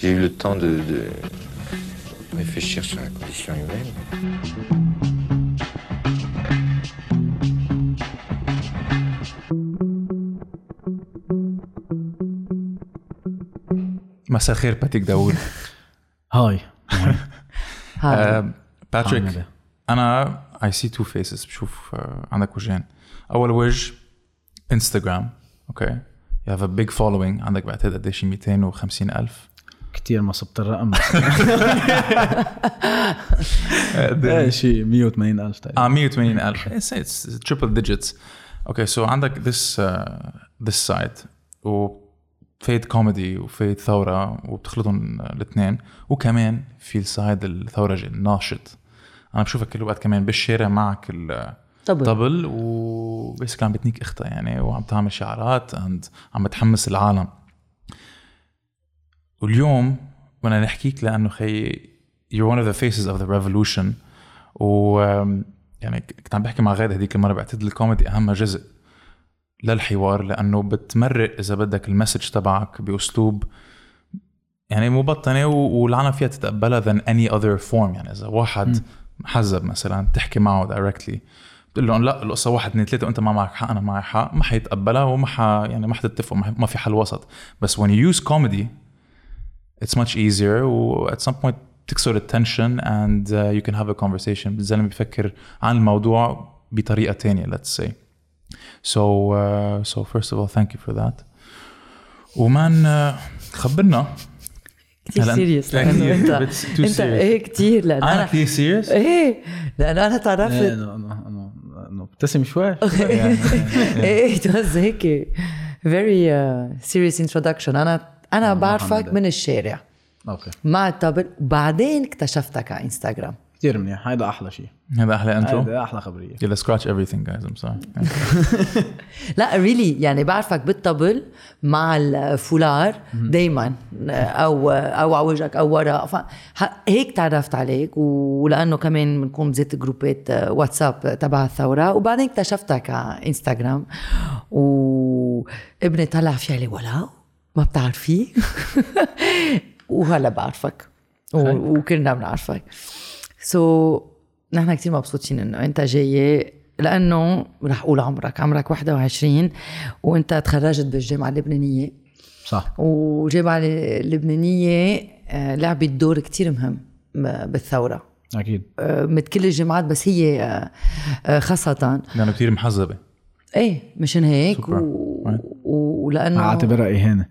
J'ai eu le temps de, de réfléchir sur la condition humaine. مساء الخير باتريك داوود hi آه، باتريك عامل إيه؟ أنا I see two faces بشوف آه، عندك وجهين اول وجه انستغرام okay you have a big following عندك بعتقد قد شي 250 الف كثير ما صبت الرقم. إيه. شيء 180 ألف تقريبا. آه 180 ألف. it's triple digits okay so عندك this this side وفي ال comedy وفي الثورة وبتخلطهم الاثنين. وكمان في ال side الثورجي الناشط. أنا بشوفك كل وقت كمان بالشارع معك ال طبل. طبل وبيسكلي عم بتنيك اختها يعني وعم تعمل شعارات عم بتحمس العالم. واليوم بدنا نحكيك لأنه خي you're one of the faces of the revolution. و يعني كنت عم بحكي مع غاده هذيك المرة بعتقد الكوميدي أهم جزء للحوار لأنه بتمرق إذا بدك المسج تبعك بأسلوب يعني مبطنة والعالم فيها تتقبلها than any other form. يعني إذا واحد محزب مثلا تحكي معه directly بتقول لهم لا القصة واحد اثنين ثلاثة وأنت ما معك حق أنا معي حق ما حيتقبلها وما ح يعني ما حتتفقوا ما- ما في حل وسط. بس when you use comedy it's much easier و at some point تكسر ال tension and uh, you can have a conversation الزلمه بيفكر عن الموضوع بطريقه تانية let's say so uh, so first of all thank you for that و man uh, خبرنا كثير هلا- سيريس لا، لأنه كتير. انت It's too انت serious. إيه كثير لأنه أنا أنا كثير serious إيه لأنه أنا إيه تعرفت انه انه انه انه ابتسم شوي إيه it was هيك very uh, serious introduction أنا أنا بعرفك الحمد من الشارع. أوكي. مع الطبل وبعدين اكتشفتك على انستغرام كثير منيح. هيدا أحلى شيء هذا أحلى انترو هيدا أحلى خبرية. يلا scratch everything guys. I'm sorry. لا ريلي يعني بعرفك بالطبل مع الفولار دايما أو أو على وجهك أو ورا. هيك تعرفت عليك ولأنه كمان بنكون بزيت جروبات واتساب تبع الثورة. وبعدين اكتشفتك على انستغرام وابني طلع في علي ولا ما بتعرفيه وهلا بعرفك. وكلنا بنعرفك. so so, نحن كثير مبسوطين إنه أنت جاي لأنه رح أقول عمرك. عمرك 21 وأنت تخرجت بالجامعة اللبنانية. صح. والجامعة اللبنانية آه، لعبت دور كتير مهم بالثورة. أكيد. آه، مثل كل الجامعات بس هي آه، خاصة. لأنه كثير محزبة. إيه مشان هيك. و... ولأنه اعتبرها اهانه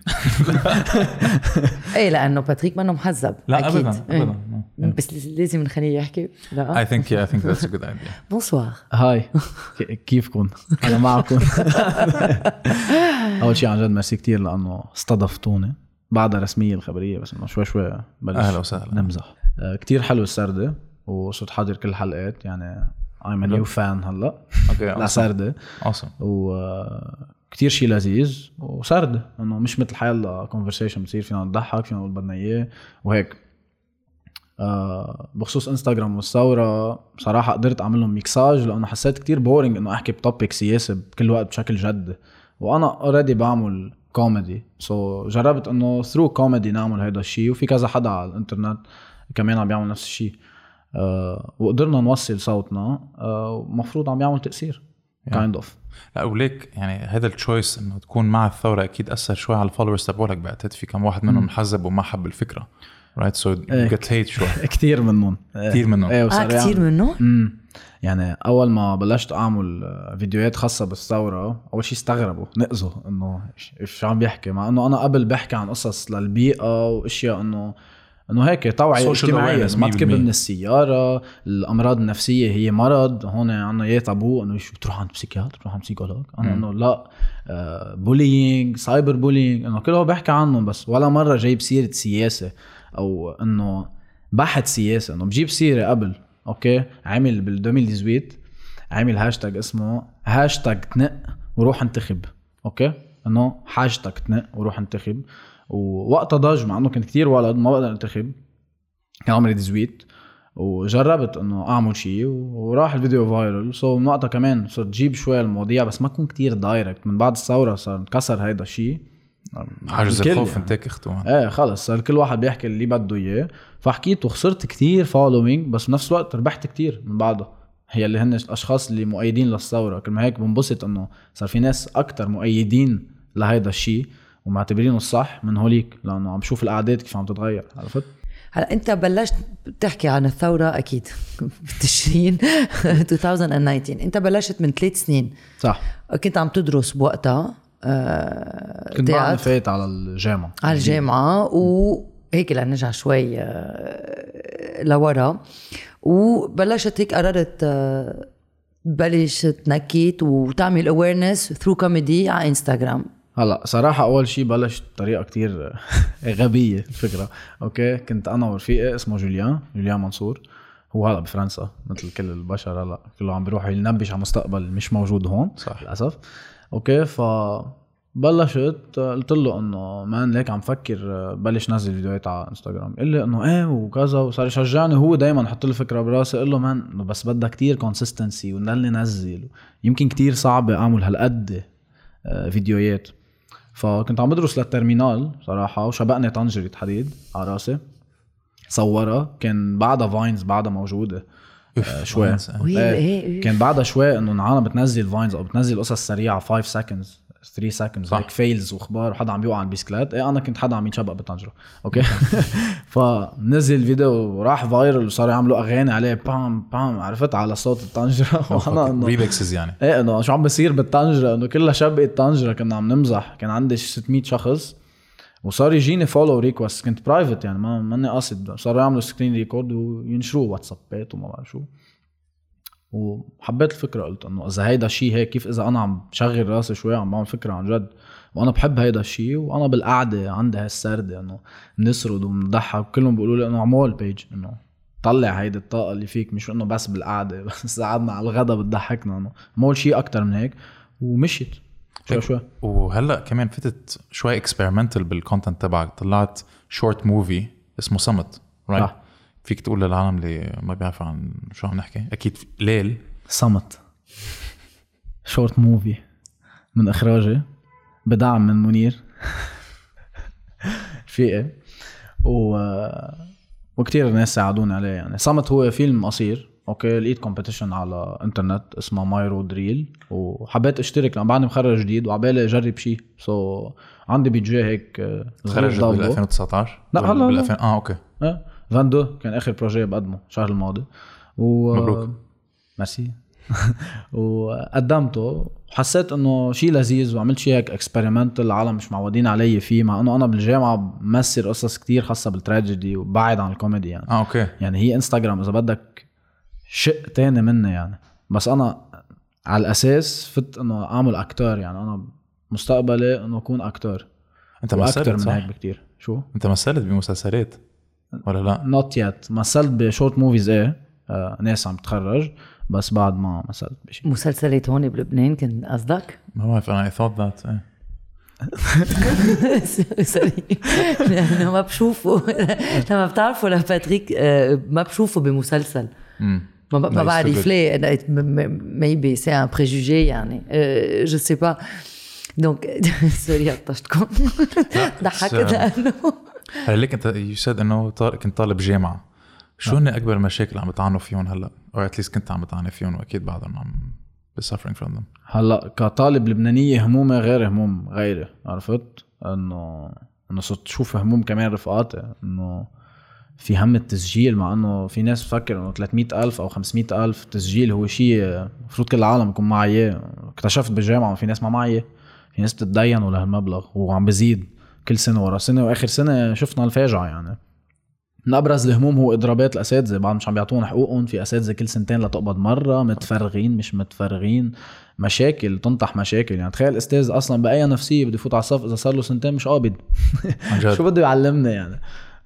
إيه لأنه باتريك منه محزب لا أكيد. ابدا إيه. ابدا. بس لازم نخليه يحكي. لا. Think yeah I think that's a good idea. Bonsoir. هاي. كيفكم؟ أنا معكم. أول شيء عن جد ميرسي كثير لأنه استضفتوني بعدها رسميه الخبرية بس إنه شوي شوي بلش أهلا وسهلا. نمزح. كثير حلو السردة وصرت حاضر كل الحلقات يعني I'm a new fan هلأ. okay awesome. السردة awesome. و كثير شيء لذيذ وسردة إنه مش مثل حيلا conversation بتصير فينا نضحك فينا نقول بدنا إياه وهيك. آه بخصوص انستغرام والثورة بصراحة قدرت أعمل لهم ميكساج لأنه حسيت كتير boring إنه أحكي ب topic سياسي بكل وقت بشكل جد. وأنا already بعمل comedy so so جربت إنه through comedy نعمل هيدا الشيء وفي كذا حدا على الإنترنت كمان عم بيعمل نفس الشيء آه وقدرنا نوصل صوتنا آه ومفروض عم بيعمل تأثير. kind of لا وليك يعني هذا ال choice إنه تكون مع الثورة أكيد أثر شوي على ال followers تبعولك بعتقد في كم واحد منهم محزب وما حب الفكرة right so إيه. جت hate شوي. كتير منهم. كتير منهم. إيه آه وصار كثير يعمل- منه امم يعني أول ما بلشت أعمل فيديوهات خاصة بالثورة أول شيء استغربوا نقزوا إنه إيش- إيش عم بيحكي؟ مع إنه أنا قبل بحكي عن قصص للبيئة وأشياء إنه انه هيك توعيه اجتماعيه ما تكب 100%. من السيارة الأمراض النفسية هي مرض هون عنا اياه تابو انه شو بتروح عند psychiatre بتروح عند psychologue أنا إنه لا bullying cyber bullying إنه كله بحكي عنهم بس ولا مرة جايب سيرة سياسة أو إنه بحث سياسة إنه بجيب سيرة قبل okay? عامل بال 2018 عامل هاشتاج اسمه هاشتاج تنق وروح انتخب okay? إنه هاشتاج تنق وروح انتخب. ووقتها ضج مع إنه كنت كتير ولد ما بقدر أنتخب. كان عمري 18 وجربت إنه أعمل شيء وراح الفيديو viral so من وقتها كمان صرت جيب شوي المواضيع بس ما كون كتير direct من بعد الثورة صار انكسر هيدا الشيء حاجز الخوف يعني. اخته إيه خلص صار كل واحد بيحكي اللي بده إياه. فحكيت وخسرت كتير فولوينج بس بنفس الوقت ربحت كتير من بعدها هي اللي هن الأشخاص اللي مؤيدين للثورة. كرمال هيك بنبسط إنه صار في ناس أكتر مؤيدين لهيدا الشيء ومعتبرينه الصح من هوليك لأنه عم بشوف الأعداد كيف عم تتغير عرفت؟ هلا أنت بلشت تحكي عن الثورة أكيد بتشرين 2019 أنت بلشت من ثلاث سنين. صح. كنت عم تدرس بوقتها آه، كنت théâtre. فايت على الجامعة. على الجامعة وهيك لنرجع شوي آه، لورا. وبلشت هيك قررت آه، تبلش تنكت وتعمل awareness through comedy على انستغرام هلا صراحة أول شيء بلش بطريقة كتير غبية الفكرة، okay؟ كنت أنا ورفيقي اسمه جوليان، جوليان منصور، هو هلا بفرنسا مثل كل البشر هلا كله عم بيروح ينبش على مستقبل مش موجود هون صح. للأسف، okay؟ ف بلشت قلت له إنه man ليك عم فكر بلش نزل فيديوهات على إنستغرام قال لي إنه إيه وكذا وصار يشجعني هو دائما يحط لي فكرة براسي قال له man بس بدها كتير consistency ونضلني نزل يمكن كتير صعب أعمل هالقد آه، فيديوهات فكنت عم بدرس لل terminale صراحة وشبقني طنجرة حديد على راسي. صورها كان بعدها Vines بعدها موجودة. آه، شوي. آه. وهي إيه، إيه كان بعدها شوي إنه العالم بتنزل Vines أو بتنزل قصص سريعة 5 seconds 3 seconds. هيك fails واخبار وحدا عم يوقع على البيسكليت إيه أنا كنت حدا عم يتشبق بالطنجرة. okay؟ فنزل فيديو وراح viral وصاروا يعملوا أغاني عليه. بام بام عرفت؟ على صوت الطنجرة. وأنا إنه remixes يعني. إيه إنه شو عم بصير بالطنجرة؟ إنه كلها شبقه طنجره كنا عم نمزح. كان عندي 600 شخص. وصار يجيني follow request كنت private يعني ما ماني قاصد. صاروا يعملوا screen record وينشروه واتسابات وما بعرف شو. وحبيت الفكرة قلت إنه إذا هيدا الشيء هيك كيف إذا أنا عم شغل راسي شوي عم بعمل فكرة عن جد وأنا بحب هيدا الشيء وأنا بالقعدة عندي هالسردة إنه بنسرد وبنضحك كلهم بيقولوا لي إنه اعمل page إنه طلع هيدي الطاقة اللي فيك مش إنه بس بالقعدة بس قعدنا على الغدا بتضحكنا إنه مول شيء أكتر من هيك ومشيت شوي شوي وهلأ كمان فتت شوي experimental بال content تبعك طلعت short movie اسمه صمت right صح. فيك تقول للعالم اللي ما بيعرفوا عن شو عم نحكي؟ أكيد ليل. صمت short movie من إخراجي. بدعم من منير. رفيقي و وكتير ناس ساعدوني عليه يعني. صمت هو فيلم قصير. okay لقيت competition على انترنت اسمه My Rode Reel وحبيت أشترك لأن بعدني مخرج جديد وعبالي أجرب شيء so عندي بيجي هيك آه، خرج ضابه. بال 2019 لا، هلا بال لا. 2000 آه أوكي. إيه فاندو كان آخر بروجي بقدمه الشهر الماضي. و مبروك. ميرسي. وقدمته. وحسيت إنه شيء لذيذ وعملت شيء هيك اكسبيرمنتال العالم مش معودين علي فيه مع إنه أنا بالجامعة بمثل قصص كتير خاصة بالتراجيدي وبعد عن الكوميدي يعني. آه أوكي. يعني هي انستغرام إذا بدك شق تاني منه يعني. بس أنا على الأساس فت إنه أعمل أكتر يعني. أنا مستقبلي إنه أكون أكتر أنت مثلت من؟ هيك بكتير. شو؟ أنت مثلت بمسلسلات. ولا لا؟ not yet مثلت ب short movies إيه آه ناس عم تتخرج بس بعد ما مثلت بشيء مسلسلات هون بلبنان كان قصدك؟ ما بعرف أنا اي ثوت ذات إيه. sorry لأنه ما بشوفه. لما بتعرفوا لباتريك آه، ما بشوفه بمسلسل. ما, بعرف. ليه. ميبي سي ان بريجوجي يعني. جو سي با دونك سوري قطشتكم ضحكت بس- لأنه ليك انت يو سيد انه كنت طالب جامعة. شو هن أكبر مشاكل عم بتعانوا فيهم هلا؟ أو اتليست كنت عم بتعاني فيهم وأكيد بعدهم عم suffering from them. هلا كطالب لبنانية همومي غير هموم غيري عرفت؟ إنه إنه صرت شوف هموم كمان رفقاتي إنه في هم التسجيل مع إنه في ناس بتفكر إنه 300 ألف أو 500 ألف تسجيل هو شيء المفروض كل العالم يكون معه اياه اكتشفت بالجامعة في ناس ما اياه في ناس بتتدينوا لهالمبلغ وعم بزيد. كل سنة ورا سنة وآخر سنة شفنا الفاجعة يعني. من أبرز الهموم هو إضرابات الأساتذة. بعد مش عم بيعطونا حقوقهم في أساتذة كل سنتين لتقبض مرة متفرغين مش متفرغين. مشاكل تنطح مشاكل. يعني تخيل أستاذ أصلا بأي نفسية بده يفوت على الصف إذا صار له سنتين مش قابض. شو بده يعلمنا يعني؟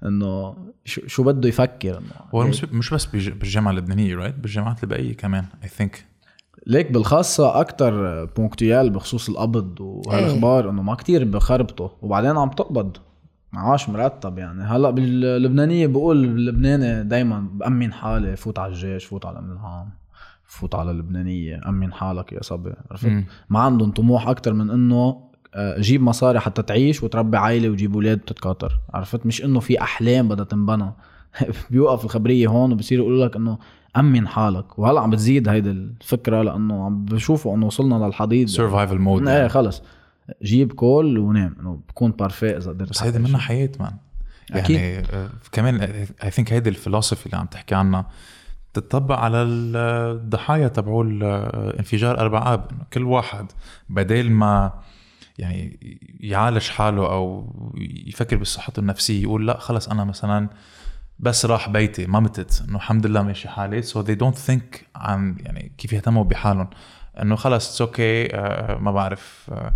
إنه شو, شو بده يفكر هو مش مش بس بالج- بالجامعة اللبنانية right بالجامعات الباقيه كمان I think ليك بالخاصة أكتر ponctuel بخصوص القبض وهالأخبار إنه ما كتير بخربطوا وبعدين عم تقبض. معاش مرتب يعني. هلأ باللبنانية بقول اللبناني دايما بأمن حالي فوت على الجيش فوت على الأمن العام فوت على اللبنانية أمن حالك يا صبي. عرفت. ما عندهم طموح أكتر من إنه آه، جيب مصاري حتى تعيش وتربي عائله وتجيب أولاد وتتكاثر. عرفت؟ مش إنه في أحلام بدها تنبنى. بيوقف الخبرية هون وبصيروا يقولوا لك إنه أمن حالك. وهلأ عم بتزيد هيدي الفكرة لأنه عم بشوفوا إنه وصلنا للحضيض. survival mode إيه خلص. جيب أكول ونام. إنه بكون parfait إذا قدرت بس هيدي منها. حياة مان أكيد. يعني آه، كمان I think هيدي الفلسفي اللي عم تحكي عنها تطبق على الضحايا تبعول انفجار أربع آب. إنه كل واحد بدل ما يعني يعالج حاله أو يفكر بصحته النفسية يقول لا خلص أنا مثلا بس راح بيتي ما متت. إنه الحمد لله ماشي حالي. so they don't think عن يعني كيف يهتموا بحالهم. إنه خلص it's okay ما بعرف آه،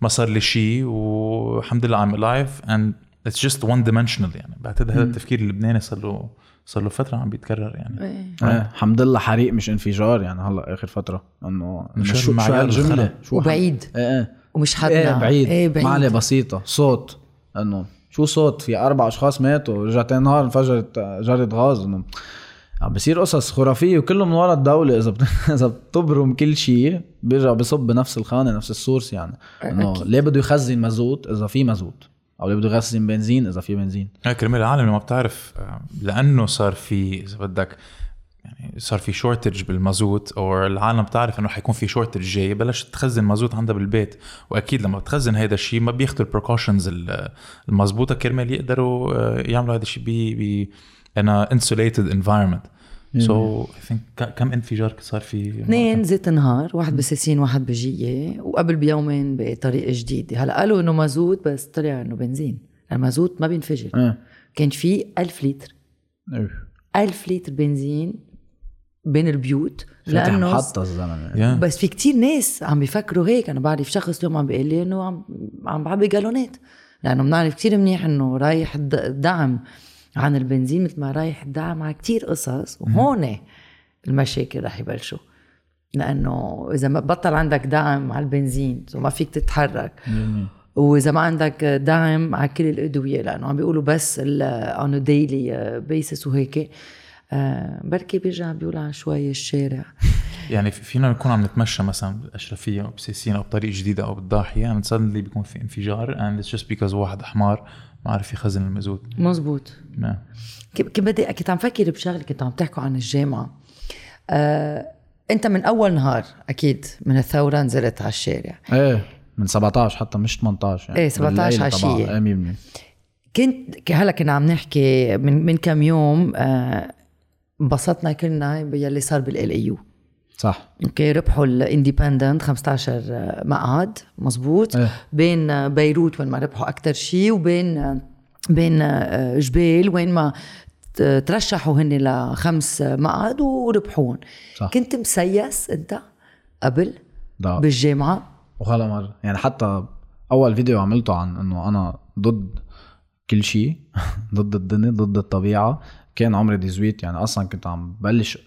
ما صار لي شيء والحمد لله I'm alive. And it's just one dimensional يعني. بعتقد هذا التفكير اللبناني صار له صار له فترة عم بيتكرر يعني. إيه. إيه الحمد لله حريق مش انفجار يعني هلا آخر فترة. إنه شو الخرا. شو وبعيد. إيه إيه. ومش حدنا إيه بعيد, إيه بعيد. معلة بسيطة. صوت. إنه شو صوت؟ في أربع أشخاص ماتوا رجع تاني نهار انفجرت جرة غاز. انه عم بصير قصص خرافية وكله من ورا الدولة. إذا بت... إذا بتبرم كل شيء بيرجع بصب بنفس الخانة نفس السورس يعني. إنه. ليه بده يخزن مازوت إذا في مازوت أو ليه بده يخزن بنزين إذا في بنزين؟ كرمال العالم اللي ما بتعرف آه، لأنه صار في إذا بدك يعني صار في shortage بالمازوت أو العالم بتعرف إنه حيكون في shortage جاي بلشت تخزن مازوت عندها بالبيت. وأكيد لما بتخزن هيدا الشيء ما بياخذوا ال precautions المضبوطه كرمال يقدروا آه، يعملوا هذا الشيء ب ب a insulated environment. so, I think ك- كم انفجار صار في اثنين زيت نهار واحد بسيسين واحد بجية وقبل بيومين بطريقة جديدة هلا قالوا إنه مازوت بس طلع إنه بنزين. المازوت ما بينفجر. إيه كان في ألف لتر. إيه. ألف لتر بنزين بين البيوت لأنه محطة الزلمة Yeah. بس في كتير ناس عم بيفكروا هيك. أنا بعرف شخص اليوم عم بيقول لي إنه عم عم بعبي جالونات لأنه بنعرف كتير منيح إنه رايح الد- دعم عن البنزين مثل ما رايح الدعم على كتير قصص. وهون المشاكل رح يبلشوا. لأنه إذا ما بطل عندك دعم على البنزين وما فيك تتحرك. وإذا ما عندك دعم على كل الأدوية لأنه عم بيقولوا بس on daily basis وهيك. بركي بيرجع بيولع شوي الشارع. يعني في- فينا نكون عم نتمشى مثلا بالاشرفيه أو بسيسين أو بطريق جديدة أو بالضاحية and suddenly بيكون في انفجار and it's just because واحد حمار ما عرف يخزن المازوت مزبوط. نعم. كيف بدي كنت عم فكر بشغلة كنت عم تحكوا عن الجامعة. آه، أنت من أول نهار أكيد من الثورة نزلت على الشارع. إيه من 17 حتى مش 18 يعني. إيه، 17 بالليلة عشية. طبعاً. إيه 100% كنت هلأ كنا عم نحكي من من كم يوم آه، انبسطنا كلنا باللي صار بال LAU صح. okay ربحوا ال independent 15 مقعد مزبوط إيه. بين بيروت وين ما ربحوا أكثر شيء وبين بين آه، جبال وين ما ترشحوا هن لخمس مقعد وربحون صح. كنت مسيس أنت قبل لا. بالجامعة؟ ولا مرة يعني حتى أول فيديو عملته عن إنه أنا ضد كل شيء ضد الدنيا ضد الطبيعة. كان عمري 18 يعني أصلا كنت عم بلش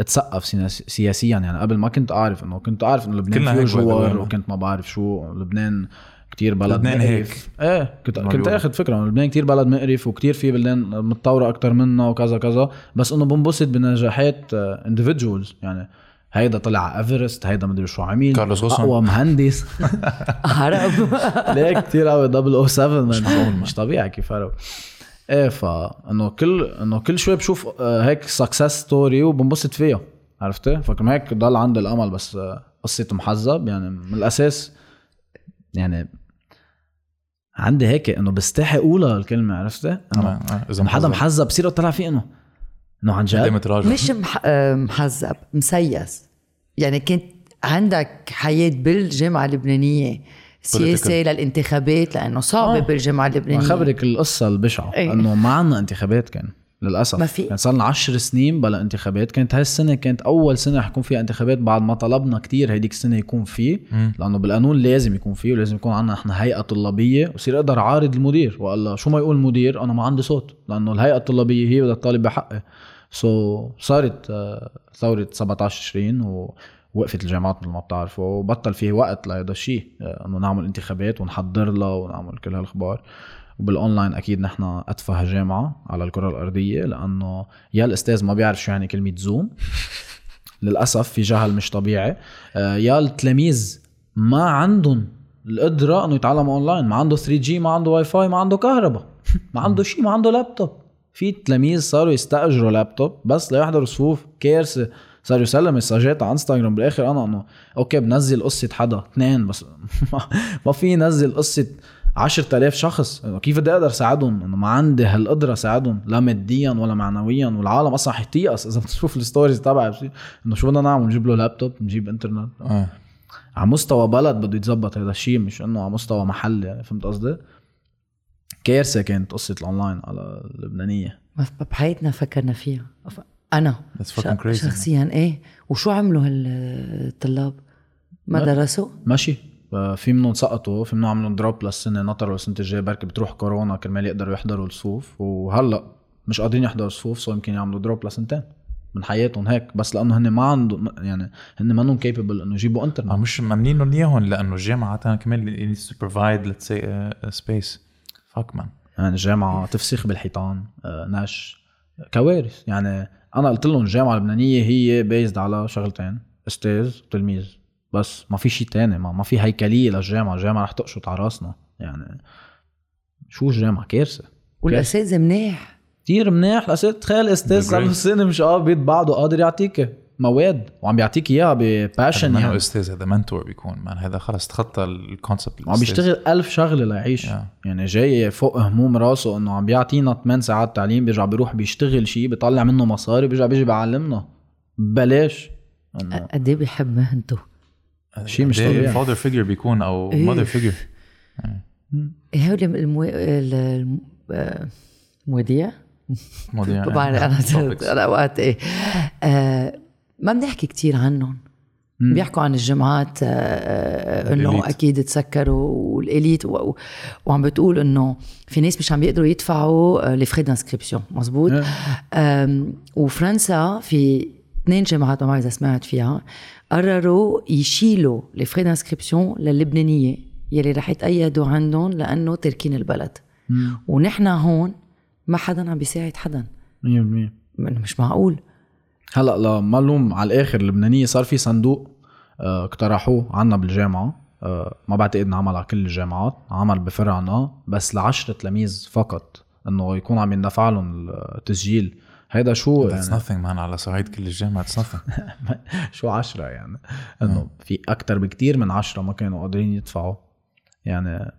اتثقف سياس- سياسيا. يعني قبل ما كنت أعرف إنه كنت أعرف إنه لبنان فيه هيك. جوار وكنت ما بعرف شو لبنان كتير بلد لبنان مقرف. إيه كنت ما كنت. أخذ فكرة إنه لبنان كتير بلد مقرف وكتير في بلدان متطورة أكتر منا وكذا كذا. بس إنه بنبسط بنجاحات individuals يعني هيدا طلع ايفرست هيدا مدري شو عميل. كارلوس غصن. أقوى مهندس. هرب ليه كتير قوي 007 من مش طبيعي كيف هرب إيه فانه كل انه كل شوي بشوف آه، هيك success story وبنبسط فيها عرفتي؟ فكم هيك ضل عندي الأمل بس آه، قصة محزب يعني من الأساس يعني عندي هيك إنه بستحي أقولها الكلمة عرفتي؟ إنه آه، إذا حدا محزب. بصير طلع فيه إنه إنه عن جد. مش مح... محزب مسيس. يعني كنت عندك حياة بالجامعة اللبنانية. سياسة للانتخابات لأنه صعبة آه. بالجامعة ما اللبنانية خبرك القصة البشعة إيه. إنه ما عنا انتخابات كان للأسف ما في. كان صار لنا 10 سنين بلا انتخابات كانت هاي السنة كانت أول سنة حيكون فيها انتخابات بعد ما طلبنا كتير هيديك السنة يكون فيه مم. لأنه بالقانون لازم يكون فيه ولازم يكون عندنا إحنا هيئة طلابية وصير أقدر عارض المدير والا شو ما يقول المدير أنا ما عندي صوت لأنه الهيئة الطلابية هي بدها تطالب بحقي so, صارت آه، ثورة 17 تشرين ووقفت الجامعات مثل ما بتعرفوا وبطل فيه وقت لهذا الشيء آه، إنه نعمل انتخابات ونحضر لها ونعمل كل هالأخبار. وبالأونلاين أكيد نحن أتفه جامعة على الكرة الأرضية لأنه يا الأستاذ ما بيعرف شو يعني كلمة زوم للأسف في جهل مش طبيعي. آه، يا التلاميذ ما عندهم القدرة إنه يتعلم أونلاين. ما عنده 3G ما عنده واي فاي ما عنده كهرباء. ما عنده شيء ما عنده لابتوب في تلاميذ صاروا يستأجروا لابتوب بس ليحضروا صفوف كارثة. صار يسلم messages على انستغرام بالآخر أنا إنه okay بنزل قصة حدا اثنين بس ما في نزل قصة 10000 شخص. كيف بدي أقدر ساعدهم إنه ما عندي هالقدرة ساعدهم لا ماديا ولا معنويا والعالم أصلا حتيأس إذا بتشوف ال stories تبعي إنه شو بدنا نعمل؟ نجيب له لابتوب نجيب انترنت آه. على مستوى بلد بده يتظبط هذا الشيء مش إنه على مستوى محل يعني فهمت قصدي؟ كارثة كانت قصة الاونلاين على اللبنانيه بحياتنا فكرنا فيها. أنا That's fucking ش- crazy. شخصيا إيه؟ وشو عملوا هالطلاب؟ ما درسوا؟ ماشي. آه، في منهم سقطوا في منهم عملوا drop للسنة نطروا السنة الجاية بركي بتروح كورونا كرمال يقدروا يحضروا الصفوف وهلأ مش قادرين يحضروا الصفوف so يمكن يعملوا drop لسنتين من حياتهم هيك. بس لأنه هن ما عندهم يعني هن ما capable إنه يجيبوا آه انترنت مش ممنينهم إياهم لأنه الجامعة كمان say a, a space. Fuck man. يعني الجامعة تفسيخ بالحيطان آه، نش كوارث. يعني أنا قلت لهم الجامعة اللبنانية هي بيزد على شغلتين أستاذ وتلميذ. بس ما في شيء تاني ما, ما في هيكلية للجامعة الجامعة رح تقشط على راسنا. يعني شو الجامعة؟ كارثة. والأساتذة منيح كثير منيح الاساتذه تخيل أستاذ صار له. سنه مش قاعد بيت بعضه قادر يعطيك. مواد وعم بيعطيك اياها بباشن يعني. أستاذ هذا mentor بيكون. man هذا خلص تخطى ال concept عم بيشتغل ألف شغلة ليعيش Yeah. يعني جاي فوق هموم راسه إنه عم بيعطينا 8 ساعات تعليم بيرجع بيروح بيشتغل شيء بيطلع منه مصاري بيرجع بيجي بيعلمنا. ببلاش قد إيه بيحب مهنته؟ شيء مش طبيعي. father figure بيكون أو إيه. mother figure هول المو... مواضيع أنا topics. أنا اوقات إيه. آه، ما بنحكي كتير عنهم. بيحكوا عن الجامعات آه، آه، إنه. أكيد تسكروا وال élite و- وعم بتقول إنه في ناس مش عم بيقدروا يدفعوا les frais d'inscription مزبوط إيه. وفرنسا في اثنين جامعات ما بعرف إذا سمعت فيها قرروا يشيلوا les frais d'inscription للبنانية يلي رح يتأيدوا عندهم لأنه تركين البلد مم. ونحن هون ما حدا عم بيساعد حدا 100% من- مش معقول هلا لما لوم على الآخر اللبنانية صار في صندوق آه، اقترحوه عنا بالجامعة. آه، ما بعتقد انعمل على كل الجامعات عمل بفرعنا بس لعشرة تلاميذ فقط انه يكون عم يندفع لهم التسجيل. هيدا شو That's يعني؟ nothing man على صعيد كل الجامعة nothing. شو عشرة يعني؟ انه في أكتر بكتير من عشرة ما كانوا قادرين يدفعوا. يعني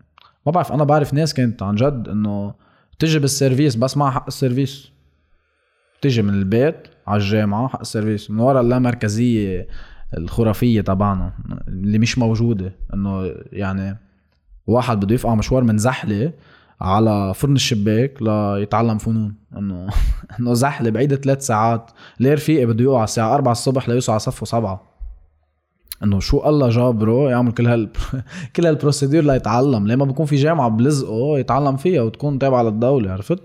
ما بعرف أنا بعرف ناس كانت عن جد إنه تجي بالسيرفيس بس مع حق السيرفيس. تجي من البيت على الجامعة حق السيرفيس من ورا اللامركزية الخرافية تبعنا اللي مش موجودة. إنه يعني واحد بده يفقع مشوار من زحلة على فرن الشباك ليتعلم فنون. إنه إنه زحلة بعيدة ثلاث ساعات. ليه رفيقي بده يوعى الساعة 4 الصبح ليوصل على صفه 7 إنه شو الله جابره يعمل كل هال كل هال procédure ليتعلم. ليه ما بكون في جامعة بلزقه يتعلم فيها وتكون تابعة للدولة عرفت؟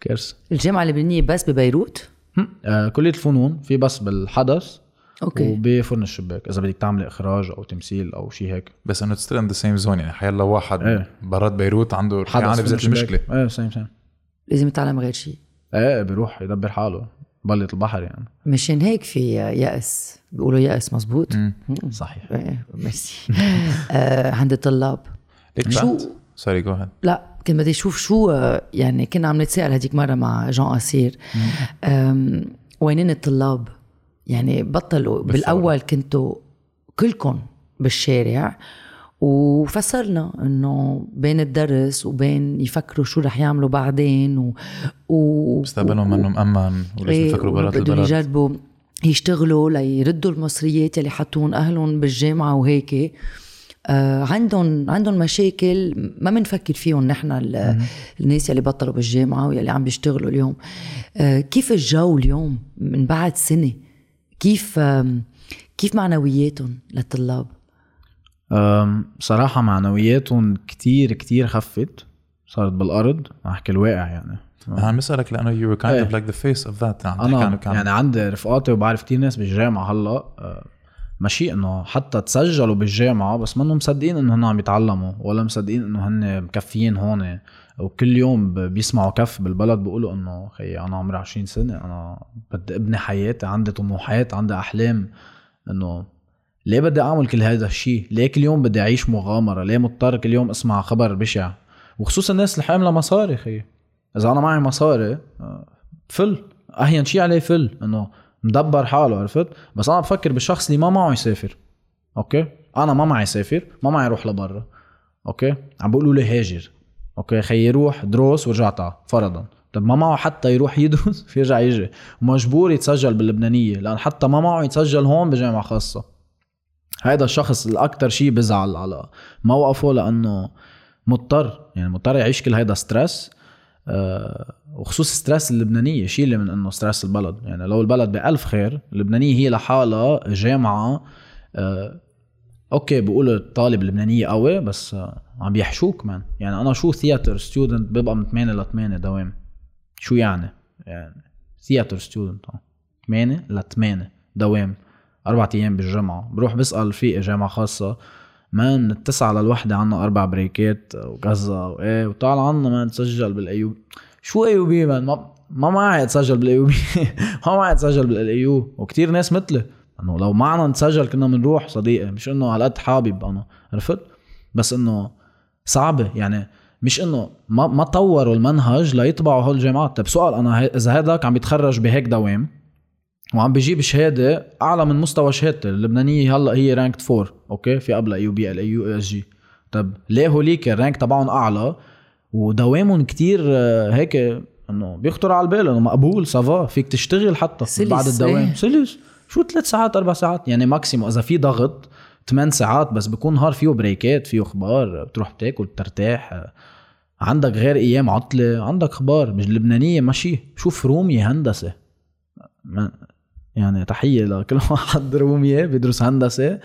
كارثة. الجامعة اللبنانية بس ببيروت؟ آه كلية الفنون في بس بالحدث okay. وبفرن الشباك إذا بدك تعملي إخراج أو تمثيل أو شيء هيك. بس إنه still in the same zone يعني حيلا واحد إيه. برات بيروت عنده حدث يعني بذات. المشكلة. إيه same same لازم يتعلم غير شيء إيه بيروح يدبر حاله. بلة البحر يعني. مشان هيك في يأس. بيقولوا يأس مزبوط مم. صحيح. إيه، ميرسي. آه، عند الطلاب. ليك شو- سوري جو لا. كنت بدي أشوف شو آه، يعني كنا عم نتساءل هذيك مرة مع جان أسير. وينين الطلاب؟ يعني بطلوا. بالأول كنتوا كلكم بالشارع وفسرنا إنه بين الدرس وبين يفكروا شو رح يعملوا بعدين و, و... مستقبلهم منه مأمن ولازم إيه، يفكروا برات بدهم البلد. يجربوا يشتغلوا ليردوا المصريات اللي حطون أهلهم بالجامعة وهيك. عندهم عندهم مشاكل ما بنفكر فيهم نحن ال- الناس اللي بطلوا بالجامعة واللي عم بيشتغلوا اليوم. آه كيف الجو اليوم من بعد سنة؟ كيف كيف معنوياتهم للطلاب؟ صراحة معنوياتهم كتير كتير خفت. صارت بالأرض. أحكي الواقع يعني. أنا عم بسألك لأنه you were kind إيه. of like the face of that. عم تحكي أنا يعني عندي رفقاتي وبعرف كتير ناس بالجامعة هلأ. أه، ماشي إنه حتى تسجلوا بالجامعة بس منهم مصدقين إنه هن عم يتعلموا ولا مصدقين إنه هن مكفيين هون. وكل يوم بيسمعوا كف بالبلد بيقولوا إنه خيي أنا عمري 20 سنة أنا بدي أبني حياتي عندي طموحات عندي أحلام. إنه ليه بدي أعمل كل هذا الشيء؟ ليه كل يوم بدي أعيش مغامرة؟ ليه مضطر كل يوم أسمع خبر بشع؟ وخصوصا الناس اللي حاملة مصاري خي. إذا أنا معي مصاري آه، فل. أهين شيء عليه فل. إنه مدبر حاله عرفت؟ بس أنا بفكر بالشخص اللي ما معه يسافر okay؟ أنا ما معي سافر ما معي أروح لبرا okay؟ عم بيقولوا لي هاجر okay؟ خي يروح دروس ورجع تعال فرضا. طب ما معه حتى يروح يدرس يرجع يجي. ومجبور يتسجل باللبنانية لأن حتى ما معه يتسجل هون بجامعة خاصة. هذا الشخص الاكثر شيء بزعل على موقفه لأنه مضطر يعني مضطر يعيش كل هيدا stress. وخصوص stress اللبنانية شيلي من إنه stress البلد. يعني لو البلد بألف خير اللبنانية هي لحالها جامعة أه okay بيقولوا الطالب اللبنانيه قوي بس أه عم بيحشوك man يعني أنا شو theater student بيبقى من 8 ل 8 دوام. شو يعني؟ يعني theater student 8 ل 8 دوام أربع أيام بالجمعه بروح بسأل في جامعة خاصة من التسعة للوحدة عنا أربع break ات وكذا وإيه وطال عنا ما نسجل بال AUB شو AUB man؟ ما ما معي أتسجل بال AUB ما معي أتسجل بال AUB وكتير ناس مثلي. إنه لو معنا نتسجل كنا بنروح صديقي. مش إنه على قد حابب أنا. عرفت؟ بس إنه صعبة. يعني مش إنه ما ما طوروا المنهج ليطبعوا هول الجامعات. طيب سؤال أنا إذا هذاك عم يتخرج بهيك دوام وعم بيجيب شهادة أعلى من مستوى شهادتي اللبنانية. هلأ هي ranked 4 okay؟ في قبلها يو بي ال اي يو اس جي طب ليه هوليك ال rank تبعهم أعلى؟ ودوامهم كتير آه، هيك إنه بيخطر على البال إنه مقبول ça va فيك تشتغل حتى سلس، بعد الدوام. إيه. سلس. شو ثلاث ساعات؟ أربع ساعات؟ يعني maximum إذا في ضغط 8 ساعات بس بكون نهار فيه break ات فيه أخبار بتروح بتاكل بترتاح. عندك غير أيام عطلة عندك أخبار مش اللبنانيه ماشي. شوف روميه هندسة. يعني تحية لكل واحد روميه بيدرس هندسة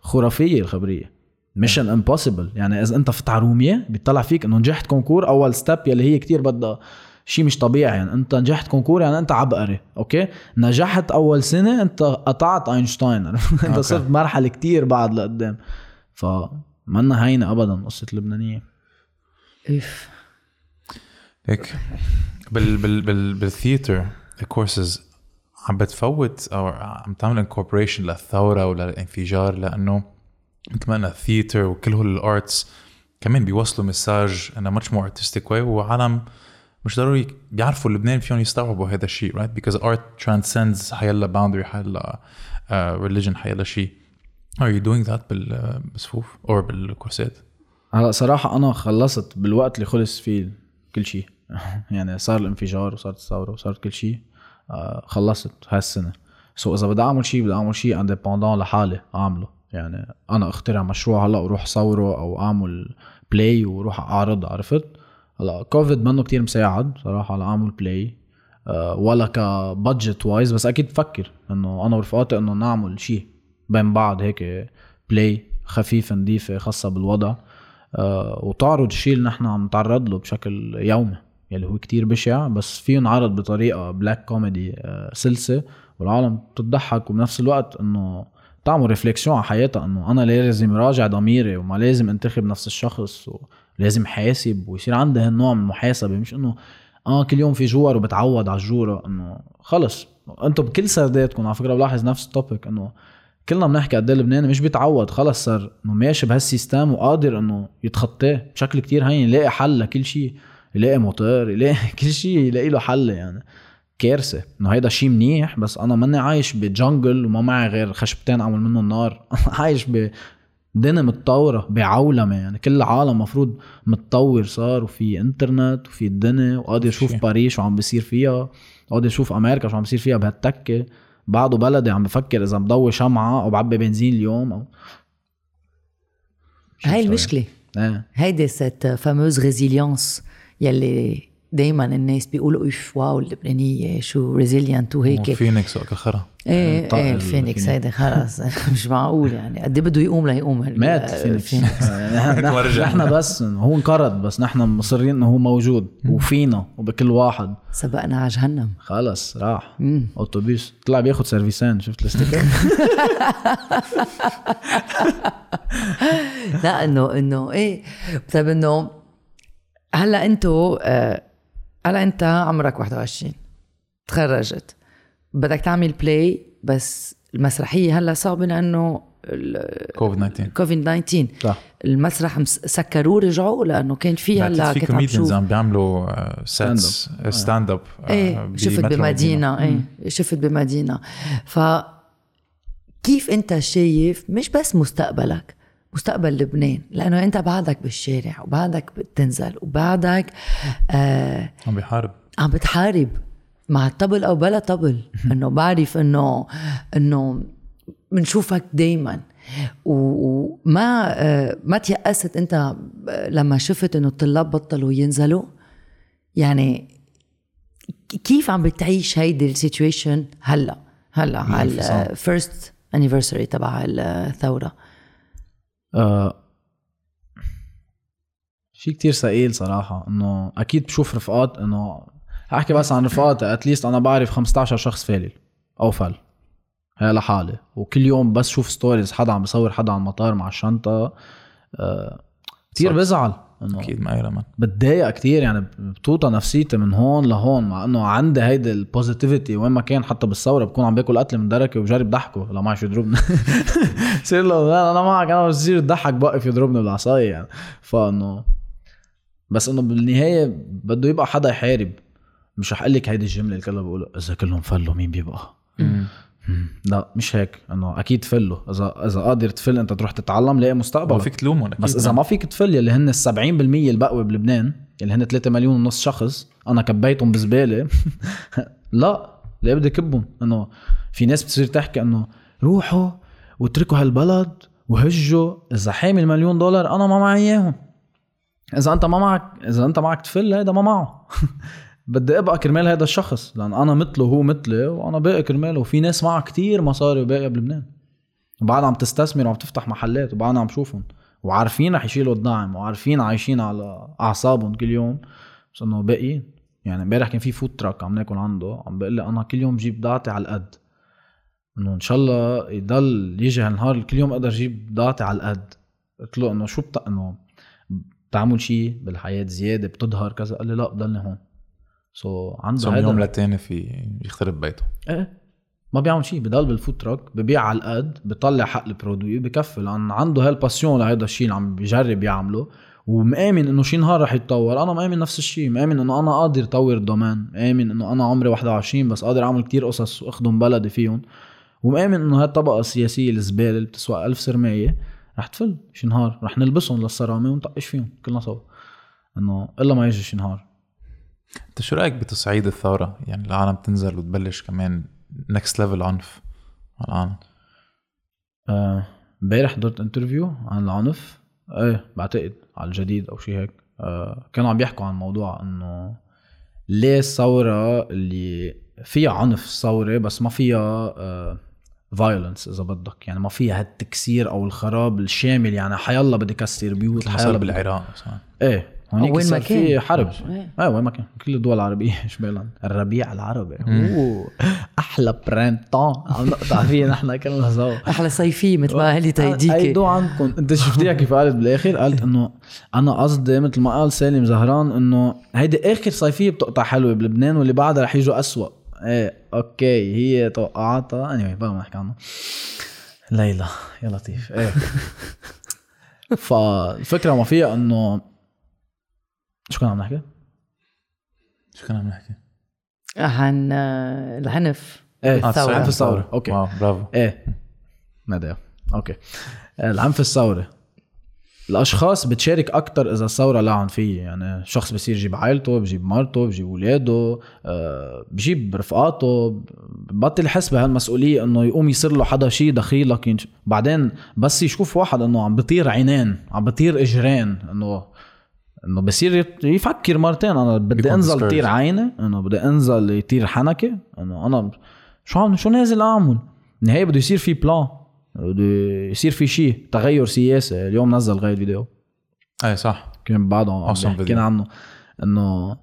خرافية الخبرية. mission impossible يعني إذا أنت فت على روميه بيطلع فيك إنه نجحت concours أول step يلي هي كتير بدها شيء مش طبيعي. يعني أنت نجحت concours يعني أنت عبقري. okay؟ نجحت أول سنة أنت قطعت اينشتاين أنت. صرت مرحلة كتير بعد لقدام. فمنا هينة ابدا قصة اللبنانيه اوف هيك. بال بال بال بال theater ال courses عم بتفوت أو عم تعمل incorporation للثورة وللانفجار لأنه مثل ما قلنا ال theater وكل هول ال arts كمان بيوصلوا message in a much more artistic way وعالم مش ضروري بيعرفوا لبنان فيهم يستوعبوا هذا الشيء right because art transcends حيلا boundary حيلا uh, religion حيلا شيء. You doing that بال بالصفوف or بال course ات؟ هلا صراحة أنا خلصت بالوقت اللي خلص فيه كل شيء. يعني صار الانفجار وصارت الثورة وصارت كل شيء. آه، خلصت هالسنة. so إذا بدي أعمل شيء بدي أعمل شيء indépendant لحالي أعمله. يعني أنا أخترع مشروع هلأ وروح صوره أو أعمل play وروح أعرض عرفت؟ هلأ كوفيد منه كتير مساعد صراحة لأعمل play آه، ولا ك budget wise بس أكيد بفكر إنه أنا ورفقاتي إنه نعمل شيء بين بعض هيك play خفيفة نظيفة خاصة بالوضع. آه، وتعرض الشيء اللي نحن عم نتعرض له بشكل يومي. يلي هو كتير بشع بس فيه ينعرض بطريقة black comedy سلسة والعالم بتضحك وبنفس الوقت إنه تعمل réflexion على حياتها إنه أنا لازم راجع ضميري وما لازم انتخب نفس الشخص ولازم حاسب ويصير عندي هالنوع من المحاسبة. مش إنه آه كل يوم في جوار وبتعود على الجورة إنه خلص. أنتم بكل سرداتكم على فكرة بلاحظ نفس ال topic إنه كلنا بنحكي قد اللبناني مش بيتعود خلص صار إنه ماشي بهال system وقادر إنه يتخطاه. بشكل كتير هين يلاقي حل لكل شيء. يلاقي موتور يلاقي كل شيء يلاقي له حل يعني. كارثة. إنه هيدا شيء منيح بس أنا ماني عايش ب jungle وما معي غير خشبتين أعمل منهم نار عايش بدنيا متطورة بعولمة يعني. كل العالم مفروض متطور صار وفي إنترنت وفي الدنيا. وقادر يشوف شي. باريس شو عم بيصير فيها. قادر يشوف أمريكا شو عم بيصير فيها بهالدقة. بعده بلدي عم بفكر إذا مضوي شمعة أو بعبي بنزين اليوم أو هاي المشكلة. إيه. هيدي cette fameuse résilience يلي دايما الناس بيقولوا اوف واو اللبنانية شو resilient وهيك. فينيكس خرا. إيه طائر إيه الفينيكس. هيدا خلص. مش معقول يعني. قد إيه بده يقوم ليقوم مات فينيكس. نحن- بس هو انقرض بس نحن مصرين إنه هو موجود وفينا وبكل واحد. سبقنا على جهنم. خلص راح. أوتوبيس. طلع بياخد سيرفيسين شفت ال sticker؟ لا انه إنه إيه. طيب إنه هلا انتو آه، هلا انت عمرك 21 تخرجت. بدك تعمل play بس المسرحية هلا صعبة لأنه كوفيد 19 كوفيد 19 صح. المسرح مس- سكروه رجعوا لأنه كان في هلا في comedians عم بيعملوا sets stand up إيه شفت بمدينة إيه شفت بمدينة. فكيف انت شايف مش بس مستقبلك مستقبل لبنان لأنه أنت بعدك بالشارع وبعدك بتنزل وبعدك آه عم بيحارب عم بتحارب مع الطبل أو بلا طبل. إنه بعرف إنه إنه بنشوفك دايما. وما آه، ما تيأست أنت لما شفت إنه الطلاب بطلوا ينزلوا. يعني كيف عم بتعيش هيدي ال situation هلأ؟ هلأ على ال first anniversary تبع الثورة. آه شيء كتير ثقيل صراحة إنه أكيد بشوف رفقات إنه أحكي بس عن رفقاتي at least أنا بعرف 15 شخص فالل أو فل هي لحالي وكل يوم بس شوف stories حدا عم بصور حدا على المطار مع الشنطة آه كتير. بزعل أكيد ما لمن بتضايق كتير يعني بتوطى نفسيتي من هون لهون مع إنه عندي هيدي البوزيتيفيتي وين ما كان حتى بالثورة بكون عم باكل قتل من دركة وبجرب ضحكه لو معي شو يضربني. بصير له أنا معك أنا بصير ضحك بوقف يضربني بالعصاية يعني. فإنه بس إنه بالنهاية بده يبقى حدا يحارب مش رح أقول لك هيدي الجملة اللي كلها بقولها إذا كلهم فلوا مين بيبقى. لا مش هيك. انه أكيد فلوا إذا إذا قادر تفل أنت تروح تتعلم لاقي مستقبل. فيك تلومهم بس إذا ما فيك تفل يلي هن ال 70% البقوة بلبنان يلي هن 3 مليون ونص شخص أنا كبيتهم بزبالة. لا ليه بدي كبهم؟ إنه في ناس بتصير تحكي إنه روحوا واتركوا هالبلد وهجوا. إذا حامل مليون دولار أنا ما معي إياهم. إذا أنت ما معك إذا أنت معك تفل هيدا ما معه. بدي أبقى كرمال هذا الشخص لأن أنا مثله وهو مثلي وأنا باقي كرماله وفي ناس معها كتير مصاري وباقيه بلبنان. وبعد عم تستثمر وعم تفتح محلات وبعد عم شوفهم وعارفين رح يشيلوا الدعم وعارفين عايشين على أعصابهم كل يوم. بس إنه باقيين يعني امبارح كان في food truck عم ناكل عنده عم بقول لي أنا كل يوم بجيب بضاعتي على القد. إنه إن شاء الله يضل يجي هالنهار كل يوم أقدر أجيب بضاعتي على القد. قلت له إنه شو إنه بتعمل شيء بالحياة زيادة بتظهر كذا. قال لي لا بضلني هون. so, عنده من هيدا- يوم للتاني في يخرب بيته. إيه. ما بيعمل شيء بضل بال food truck ببيع على القد بيطلع حق ال produit بكفي لأن عنده هال passion لهيدا الشيء اللي عم بيجرب يعمله ومآمن إنه شي نهار رح يتطور. أنا مآمن نفس الشيء مآمن إنه أنا قادر طور ال domaine مآمن إنه أنا عمري 21 بس قادر أعمل كتير قصص وأخدم بلدي فيهم. ومآمن إنه هالطبقه السياسية الزبالة اللي بتسوى ألف سرماية رح تفل شي نهار رح نلبسهم للصرماية ونطقش فيهم كلنا سوا. إنه إلا ما يجي شي نهار انت شو رأيك بتصعيد الثورة؟ يعني العالم تنزل وتبلش كمان next level عنف على العالم. آه، امبارح حضرت interview عن العنف. إيه بعتقد على الجديد أو شيء هيك. آه كانوا عم بيحكوا عن موضوع إنه ليه الثورة اللي فيها عنف الثورة بس ما فيها آه violence إذا بدك. يعني ما فيها هالتكسير أو الخراب الشامل. يعني حيالله بدي كسر بيوت حيالله بالعراق مثلا. إيه هونيك وين ما صار في كان. حرب إيه. إيه وين ما كان كل الدول العربية. شمالا الربيع العربي. أوه. أحلى printemps عم نقطع فيه نحن كلنا سوا. أحلى صيفيه مثل ما قالت هيديك ايدو عندكم أنت شفتيها كيف قالت بالآخر؟ قالت إنه أنا قصدي مثل ما قال سالم زهران إنه هيدي آخر صيفية بتقطع حلوة بلبنان واللي بعدها رح يجوا أسوأ. إيه أوكي هي توقعاتها. anyway, بلا ما نحكي عنه ليلى يا لطيف. إيه. فالفكرة ما فيها إنه شو كنا عم نحكي؟ شو كنا عم نحكي؟ عن آه، العنف إيه الثورة. عنف الثورة. أوكي. wow bravo. إيه. ندى أوكي. العنف الثوري. الأشخاص بتشارك أكتر إذا الثورة لا عنفيه يعني شخص بصير يجيب عائلته بجيب مرته بجيب اولاده آه، بجيب رفقاته. بطل يحس بهالمسؤوليه إنه يقوم يصير له حدا شيء دخيلك ينش... بعدين بس يشوف واحد إنه عم بطير عينين عم بطير إجرين إنه إنه بصير يفكر مرتين. أنا بدي أنزل discouraged. طير عيني إنه بدي أنزل يطير حنكي إنه أنا شو عم شو نازل أعمل؟ النهايه بده يصير في plan بده يصير في شيء تغير سياسي اليوم نزل غير فيديو إيه صح. كان بعده Awesome video. عنه إنه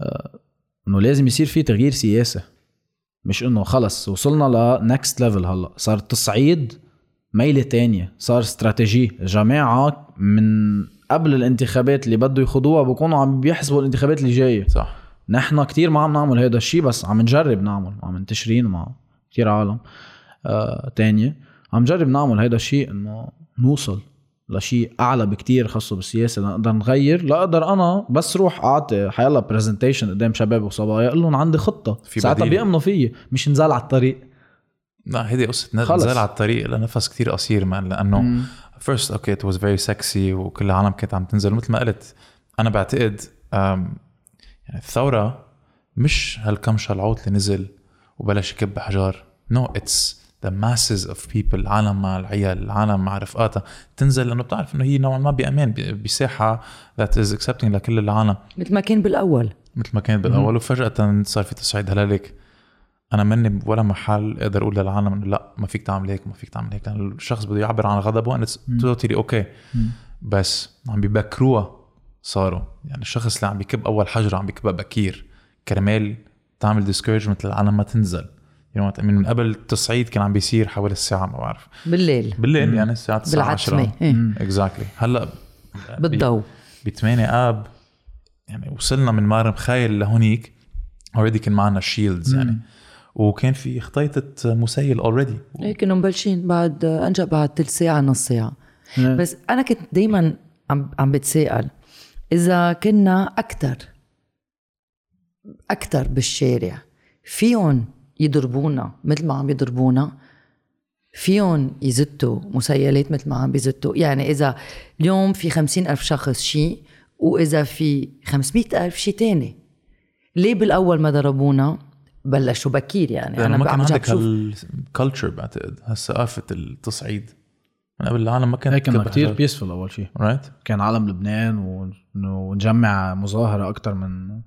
آه، إنه لازم يصير في تغيير سياسي مش إنه خلص وصلنا ل next level هلا. صار تصعيد ميلة تانية صار استراتيجي. جماعة من قبل الانتخابات اللي بده يخوضوها بكونوا عم بيحسبوا الانتخابات اللي جاية. صح. نحن كتير ما عم نعمل هذا الشيء بس عم نجرب نعمل. عم منتشرين مع كتير عالم آه تانية. عم جرب نعمل هيدا الشيء إنه نوصل لشيء أعلى بكتير خاصة بالسياسة. لنقدر نغير. لاقدر أنا بس روح أعطي حيلا برزنتيشن قدام شباب وصبايا أقول لهم عندي خطة. في ساعتها. بيأمنوا فيي. مش نزال على الطريق. لا هيدي قصة. نزل على الطريق لنفس كتير قصير لأنه first okay it was very sexy وكل العالم كانت عم تنزل مثل ما قلت. أنا بعتقد يعني الثورة مش هالكم شلعوت اللي نزل وبلش يكب احجار no it's the masses of people العالم مع العيال العالم مع رفقاتها تنزل لأنه بتعرف إنه هي نوعا ما بأمان بساحة that is accepting لكل العالم. مثل ما كان بالأول. مثل ما كانت بالأول. وفجأة صار في تصعيد هلالك. أنا مني ولا محل أقدر أقول للعالم إنه لا ما فيك تعمل هيك ما فيك تعمل هيك. لأن الشخص بده يعبر عن غضبه it's totally okay. بس عم بيبكروها صاروا. يعني الشخص اللي عم بيكب أول حجره عم بيكبها بكير. كرمال تعمل discouragement للعالم ما تنزل. I mean من قبل التصعيد كان عم بيصير حوالي الساعة ما بعرف. بالليل. بالليل يعني الساعة 9 بالعتمة 10 إيه. exactly هلأ بالضوء. ب 8 آب يعني وصلنا من مار مخايل لهونيك. already كان معنا shields يعني. وكان في خطيطة مسيل already إيه كانوا مبلشين بعد أنجا بعد ثلث ساعة نص ساعة. إيه. بس أنا كنت دائما عم عم بتساءل إذا كنا أكثر أكثر بالشارع فيهم يضربونا مثل ما عم يضربونا؟ فيهم يزتوا مسيلات مثل ما عم بيزتوا يعني إذا اليوم في خمسين ألف شخص شيء وإذا في خمسمائة ألف شيء تاني ليه بالأول ما ضربونا؟ بلشوا بكير يعني. لأنه ما كان عم عندك هال culture بعتقد هالثقافة التصعيد. من قبل العالم ما كانت تكب كتير. peaceful أول شيء right كان عالم لبنان و- ونجمع مظاهرة أكثر من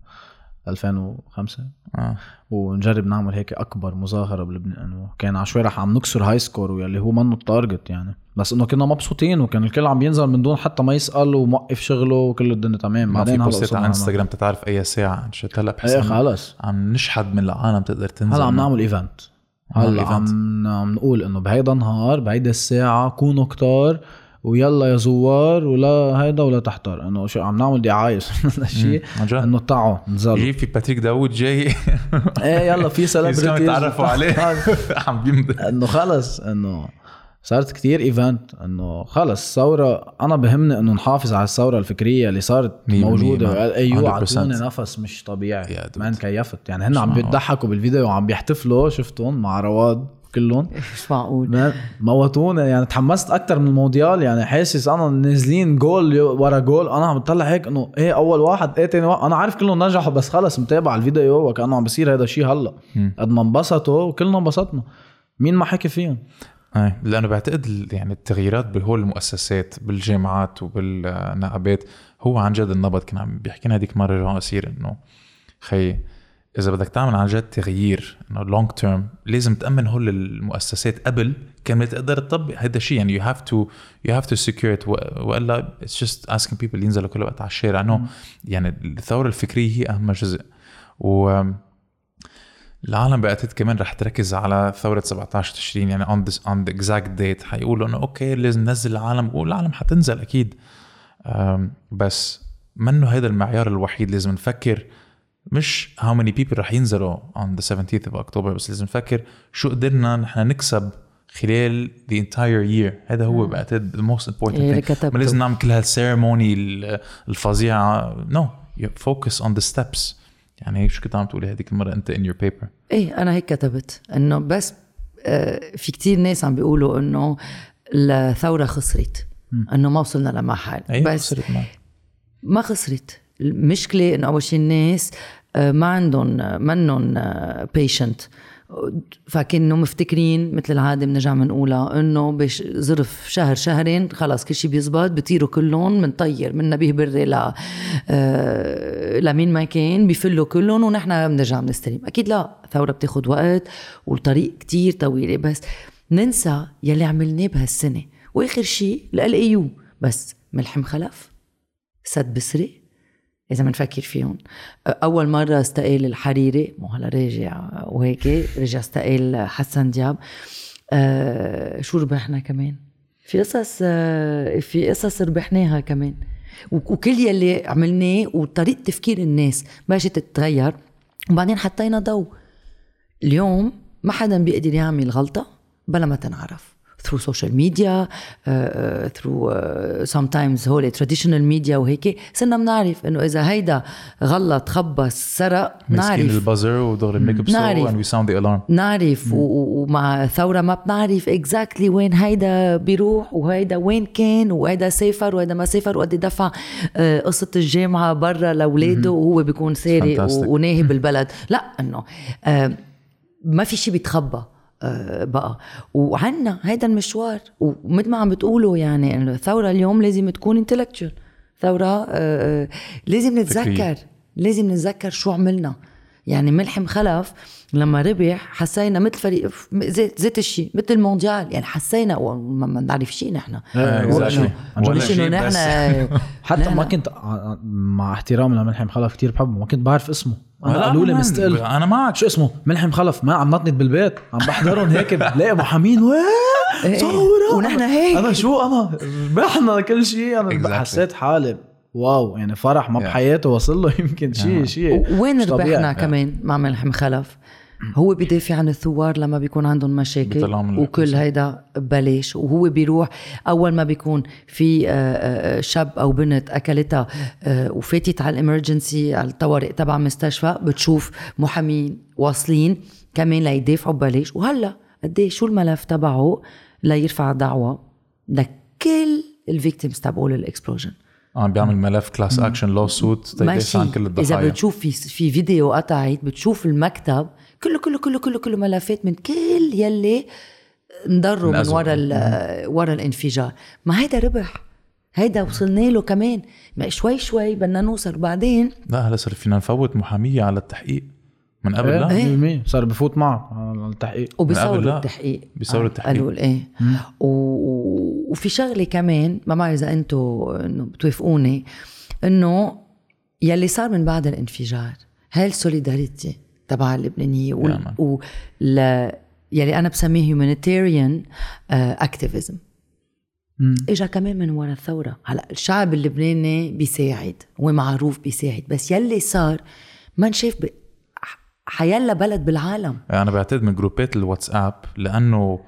2005 آه. ونجرب نعمل هيك أكبر مظاهرة بلبنان وكان عشوائي رح عم نكسر high score واللي هو منه ال target يعني. بس إنه كنا مبسوطين وكان الكل عم بينزل من دون حتى ما يسأل وموقف شغله وكل الدنيا تمام. ما في بوستات على. انستغرام تتعرف أي ساعة. عن شت هلا بحس إيه خلص. عم نشحد من العالم تقدر تنزل. هلا عم نعمل event هلا. عم عم نقول إنه بهيدا النهار بهيدا الساعة كونوا كتار ويلا يا زوار ولا هيدا ولا تحتار. إنه شو عم نعمل دعايه جد. إنه تعوا نزلوا يجي في باتريك داوود جاي. إيه يلا في celebrities تعرفوا عليه. عم بيمضي. إنه خلص إنه صارت كتير event إنه خلص ثورة أنا بهمني إنه نحافظ على الثورة الفكرية اللي صارت موجودة. أيوه 100%. عطوني نفس مش طبيعي. ما انكيفت. يعني هن عم. بيضحكوا بالفيديو وعم بيحتفلوا شفتهم مع رواد. كلهم. مش معقول؟ ما- موتونا. يعني تحمست أكثر من المونديال. يعني حاسس أنا نازلين جول ورا جول. أنا عم بطلع هيك إنه إيه أول واحد إيه تاني واحد. أنا عارف كلهم نجحوا بس خلص متابع الفيديو وكأنه عم بيصير هذا الشيء هلأ. قد ما انبسطوا وكلنا انبسطنا. مين ما حكي فيهم؟ إيه لأنه بعتقد يعني التغييرات بهول المؤسسات بالجامعات وبالنقابات هو عن جد النبض. كان عم بيحكينا هذيك مرة جون قصير إنه خي إذا بدك تعمل عن جد تغيير إنه long term لازم تأمن هول المؤسسات قبل كان تقدر تطبق. هذا الشيء يعني you have to you have to secure it وإلا it's just asking people ينزلوا كل وقت على الشارع. إنه يعني الثورة الفكرية هي أهم جزء. و العالم بعتقد كمان رح تركز على ثورة 17 تشرين يعني on this on the exact date. حيقولوا إنه okay لازم ننزل العالم والعالم حتنزل أكيد. بس منه هذا المعيار الوحيد لازم نفكر مش how many people رح ينزلوا on the 17th of October بس لازم نفكر شو قدرنا نحن نكسب خلال the entire year. هذا هو بعتقد the most important إيه اللي thing. كتبته. ما لازم نعمل كل هالسيرموني no you focus on the steps. يعني شو كنت عم تقولي هذيك المرة أنت in your paper إيه أنا هيك كتبت إنه بس آه، في كتير ناس عم بيقولوا إنه الثورة خسرت. إنه ما وصلنا لمحل أيوه بس ما خسرت. المشكلة إنه أول شيء الناس آه، ما عندهم منهم patient فكانوا مفتكرين مثل العاده بنرجع بنقولها إنه بش ظرف شهر شهرين خلاص كل شيء بيزبط بيطيروا كلهم بنطير من نبيه بري ل آه، لمين ما كان بيفلوا كلهم ونحن بنرجع بنستلم أكيد لا ثوره بتاخد وقت والطريق كتير طويلة بس ننسى يلي عملناه بهالسنة. وآخر شيء ال اي يو بس ملحم خلف سد بسري إذا بنفكر فيهم. أول مرة استقال الحريري مو هلا راجع وهيك رجع استقال حسن دياب. آه شو ربحنا كمان؟ في قصص آه في قصص ربحناها كمان. وك- وكل يلي عملناه وطريقة تفكير الناس بلشت تتغير. وبعدين حطينا ضوء. اليوم ما حدا بيقدر يعمل غلطة بلا ما تنعرف. Through social media uh, uh, through uh, sometimes هول traditional media وهيك. صرنا بنعرف إنه إذا هيدا غلط خبص سرق نعرف. ال buzzer ودغري wake up نعرف. we sound the alarm نعرف ومع ثورة ما بنعرف exactly وين هيدا بيروح وهيدا وين كان وهيدا سافر وهيدا ما سافر وقد دفع آه، قصة الجامعة برا لأولاده وهو بيكون سارق Fantastic. و- وناهب البلد. لا إنه آه، ما في شيء بيتخبى. بقى. وعنا هيدا المشوار ومثل ما عم بتقولوا يعني إنه الثورة اليوم لازم تكون انتلكتشوال ثورة آه، آه، لازم نتذكر. لازم نتذكر شو عملنا. يعني ملحم خلف لما ربح حسينا مثل فريق زيت, زيت الشيء مثل المونديال. يعني حسينا وما ما بنعرف شيء نحن إيه، مش انه نحن. حتى ما كنت ع- مع احترامي لملحم خلف كتير بحبه. ما كنت بعرف اسمه. أنا لا، قالوا لي مستقل أنا معك. شو اسمه؟ ملحم خلف ما عم نطنط بالبيت. عم بحضرهم هيك. بلاقي أبو حميد؟ إيه، صورة ونحن هيك. أنا شو أنا؟ ذبحنا كل شيء أنا Exactly. حسيت حالي واو يعني فرح ما Yeah. بحياته وصل له يمكن شيء شيء وين. ربحنا كمان مع ملحم خلف هو بدافع عن الثوار لما بيكون عندهم مشاكل بيطلعوا من وكل. هيدا ببلاش وهو بيروح أول ما بيكون في آه، آه، شاب أو بنت أكلتها آه، وفاتت على ال emergency على الطوارئ تبع مستشفى بتشوف محامين واصلين كمان ليدافعوا ببلاش وهلأ قد شو الملف تبعه ليرفع دعوه لكل ال victims تبعول ال explosion عم بيعمل ملف class action lawsuit ماشي. عن كل إذا الضحايا. بتشوف في في فيديو قطعت بتشوف المكتب كله كله كله كله كله ملفات من كل يلي انضروا من. ورا ورا الانفجار. ما هيدا ربح. هيدا وصلنا له كمان. ما شوي شوي بدنا نوصل وبعدين لا هلا صار فينا نفوت محامية على التحقيق. من قبل؟ لا. إيه. 100% صار بفوت معه على التحقيق. قبل وبيصوروا. التحقيق. بيصوروا آه، التحقيق. قالوا إيه. و... وفي شغلة كمان ما بعرف إذا أنتم إنه بتوافقوني إنه يلي صار من بعد الانفجار هاي السوليداريتي تبع اللبنانية وال... و... ل... يلي أنا بسميه humanitarian activism إجا كمان من ورا الثورة. هلأ الشعب اللبناني بيساعد هو معروف بيساعد بس يلي صار ما نشاف حيلا بلد بالعالم. أنا بعتقد من جروبات الواتساب لأنه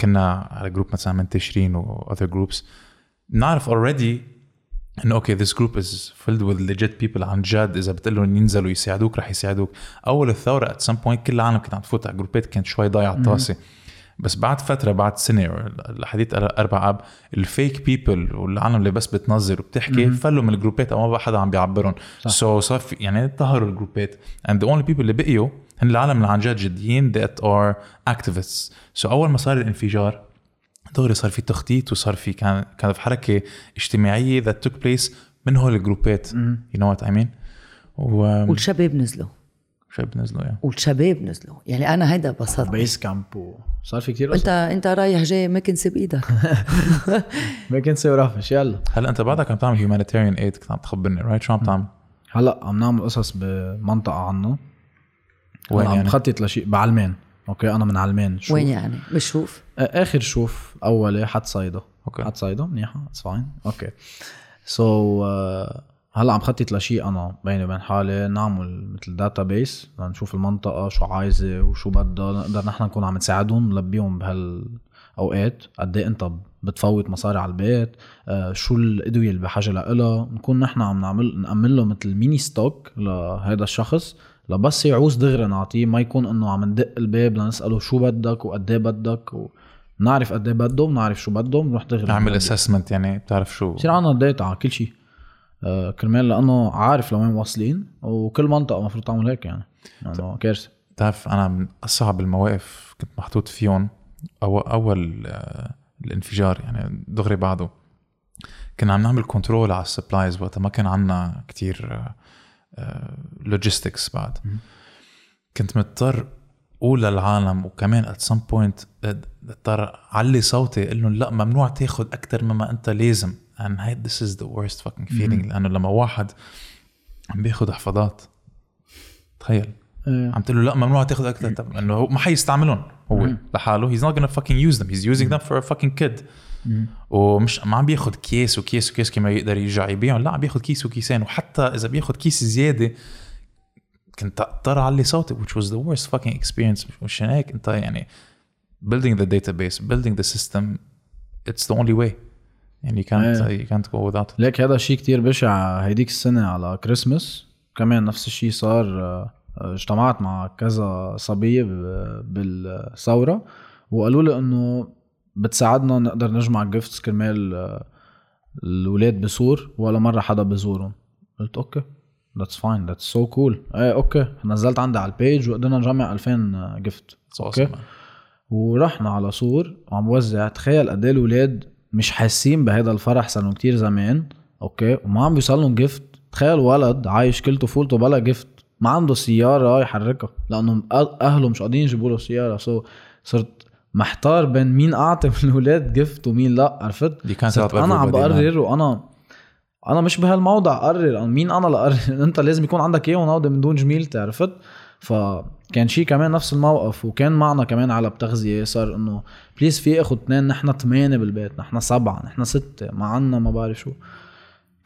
كنا على جروب مثلا منتشرين و other groups نعرف already إنه okay this group is filled with legit people عن جد. إذا بتقول لهم ينزلوا يساعدوك رح يساعدوك. أول الثورة at some point كل العالم كانت عم تفوت على جروبات كانت شوي ضايعة الطاسة. بس بعد فترة بعد سنة لحديث أربع أب ال fake people والعالم اللي بس بتنظر وبتحكي فلوا من الجروبات أو ما بقى حدا عم بيعبرهم. so so صار في يعني ظهروا الجروبات. And the only people اللي بقيوا هن العالم اللي عن جد جديين that are activists. So أول ما صار الانفجار دغري صار في تخطيط وصار في كان كانت في حركة اجتماعية that took place من هول الجروبات. you know what I mean و والشباب نزلوا. شو بنزلوا يعني والشباب نزلوا. يعني أنا هيدا بسطت base camp صار في كثير انت أنت رايح جاي بايدك ما كنت سوي رأفش. يلا. هلا أنت بعدك عم تعمل humanitarian aid كنت عم تخبرني right شو عم تعمل؟ هلا عم نعمل قصص بمنطقة عنا. وين عم يعني؟ بخطط لشيء بعلمان. okay أنا من علمان. شوف. وين يعني؟ بشوف آخر شوف اولي حد صيدا okay. حد صيدا منيحة؟ it's fine okay. so هلا عم خطط لشيء أنا بيني وبين حالي نعمل مثل database لنشوف المنطقة شو عايزة وشو بدها نقدر نحن نكون عم نساعدهم نلبيهم بهالأوقات. قد إيه أنت بتفوت مصاري على البيت آه، شو الادويه اللي بحاجة لها نكون نحن عم نعمل نأمن له مثل mini stock لهذا الشخص لبس يعوز دغري نعطيه. ما يكون إنه عم ندق الباب لنسأله شو بدك وقد إيه بدك و... بنعرف قد إيه بده بنعرف شو بده بنروح دغري بنودي. assessment يعني بتعرف شو؟ بصير عندنا data على كل شيء كرمال لأنه عارف لوين واصلين وكل منطقة المفروض تعمل هيك يعني. لأنه كارثة. بتعرف أنا من أصعب المواقف كنت محطوط فيهم أو أول آه، الانفجار يعني دغري بعده. كنا عم نعمل control على ال supplies وقتها ما كان عنا كتير logistics بعد. كنت مضطر أقول للعالم وكمان at some point اضطر أعلي صوتي أقول لهم لأ ممنوع تاخذ أكثر مما أنت لازم. And هاي this is the worst fucking feeling لأنه لما واحد عم بياخذ حفاضات تخيل. إيه. عم تقول له لا ممنوع تاخذ أكثر طب إنه ما حيستعملهم هو لحاله. He's not gonna fucking use them. He's using them for a fucking kid. ومش ما عم بياخذ كيس وكيس وكيس كما يقدر يرجع يبيعهم. لا عم بياخذ كيس وكيسين. وحتى إذا بياخذ كيس زيادة كنت اضطر أعلي صوتي which was the worst fucking experience. مش هيك؟ أنت يعني building the database building the system it's the only way. يعني can't go without it ليك هذا شيء كتير بشع هيديك السنة على كريسمس كمان نفس الشيء صار آه، اجتمعت مع كذا صبية ب- بالثورة وقالوا لي إنه بتساعدنا نقدر نجمع جيفتس كرمال آه، الأولاد بسور ولا مرة حدا بزورهم. قلت okay that's fine that's so cool إيه okay نزلت عندي على ال page وقدرنا نجمع 2000 gift It's okay? awesome. ورحنا على سور وعم وزع. تخيل قد إيه الأولاد مش حاسين بهذا الفرح صار لهم كثير زمان okay? وما عم بيوصل لهم gift تخيل ولد عايش كل طفولته بلا gift ما عنده سيارة يحركها لأنه أهله مش قادرين يجيبوا له سيارة. so صرت محتار بين مين أعطي من الاولاد gift ومين لا عرفت؟ صرت أنا عم. بقرر وأنا أنا مش بهالموضع أقرر. مين أنا لأقرر؟ أنت لازم يكون عندك اياه وناضي من دون جميلتي عرفت؟ فكان شيء كمان نفس الموقف وكان معنا كمان على بتغذية صار إنه بليز في اخذ اثنين نحن ثمانية بالبيت نحن سبعة نحن ستة ما عنا ما بعرف شو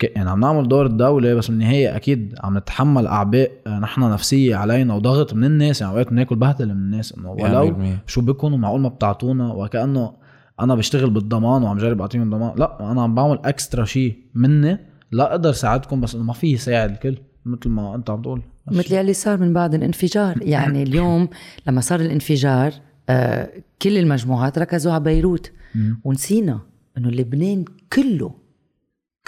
يعني عم نعمل دور الدولة بس بالنهاية أكيد عم نتحمل أعباء آه، نحن نفسية علينا وضغط من الناس يعني أوقات بناكل بهدلة من الناس إنه ولو 100%. شو بكون ومعقول ما بتعطونا وكأنه أنا بشتغل بالضمان وعم جرب أعطيهم ضمان لا أنا عم بعمل أكسترا شيء مني لا أقدر ساعدكم بس إنه ما في يساعد الكل مثل ما أنت عم تقول. مثل يلي صار من بعد الانفجار. يعني اليوم لما صار الانفجار آه كل المجموعات ركزوا على بيروت. مم. ونسينا إنه لبنان كله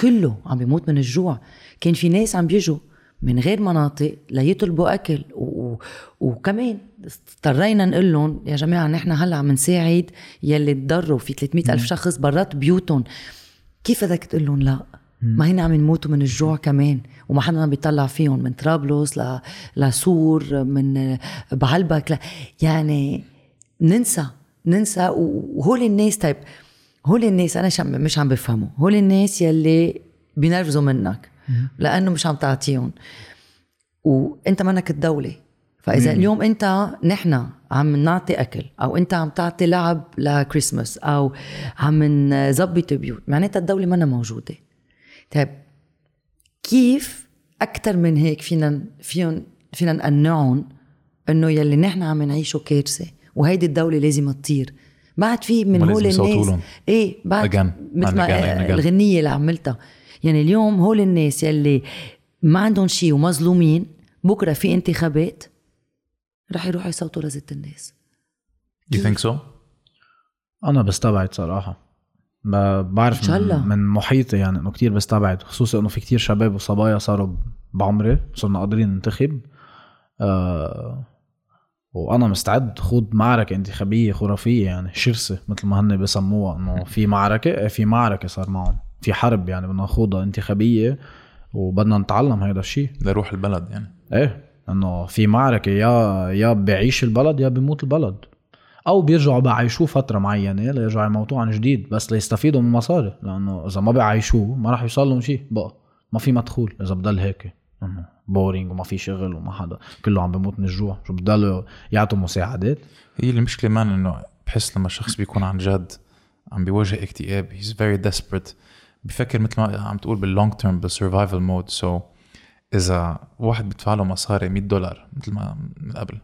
كله عم بيموت من الجوع. كان في ناس عم بيجوا من غير مناطق ليطلبوا أكل. و... و... وكمان اضطرينا نقول لهم يا جماعة نحن هلأ عم نساعد يلي تضروا في 300 ألف شخص برات بيوتهم. كيف بدك تقول لهم لا؟ ما هن عم يموتوا من الجوع كمان وما حدا عم بيطلع فيهم من طرابلس ل... لسور من بعلبك ل... يعني ننسى ننسى وهول الناس طيب هول الناس أنا شم مش عم بفهموا هول الناس يلي بينرفزوا منك لأنه مش عم تعطيهم وأنت منك الدولة فإذا اليوم أنت نحن عم نعطي أكل أو أنت عم تعطي لعب لكريسماس أو عم نظبط بيوت معناتها الدولة منا موجودة. طيب كيف أكثر من هيك فينا فيهم فينا نقنعهم إنه يلي نحن عم نعيشه كارثة وهيدي الدولة لازم تطير بعد في من هول الناس لهم. إيه بعد. مثل And ما. الغنية اللي عملتها يعني اليوم هول الناس يلي ما عندهم شيء ومظلومين بكرة في انتخابات رح يروحوا يصوتوا لزت الناس You think so? أنا بستبعد صراحة بعرف إن شاء الله. من, محيطي يعني إنه كتير بستبعد خصوصا إنه في كتير شباب وصبايا صاروا بعمري صرنا قادرين ننتخب. آه وأنا مستعد. خوض معركة انتخابية خرافية يعني شرسة مثل ما هن بسموها إنه في معركة إيه في معركة صار معهم. في حرب يعني بدنا نخوضها انتخابية وبدنا نتعلم هذا الشيء. لروح البلد يعني. إيه إنه في معركة يا يا بيعيش البلد يا بيموت البلد. أو بيرجعوا بعيشوه فترة معينة ليرجعوا يموتوه عن جديد بس ليستفيدوا من المصاري لأنه إذا ما بيعيشوه ما راح يوصل لهم شيء بقى ما في مدخول إذا بضل هيك. boring وما في شغل وما حدا كله عم بيموت من الجوع شو بضلوا يعطوا مساعدات؟ هي المشكلة مان إنه بحس لما الشخص بيكون عن جد عم بيواجه اكتئاب he's very desperate. بفكر مثل ما عم تقول بال long term بال survival mode so إذا واحد بيدفع له مصاري 100 دولار مثل ما من قبل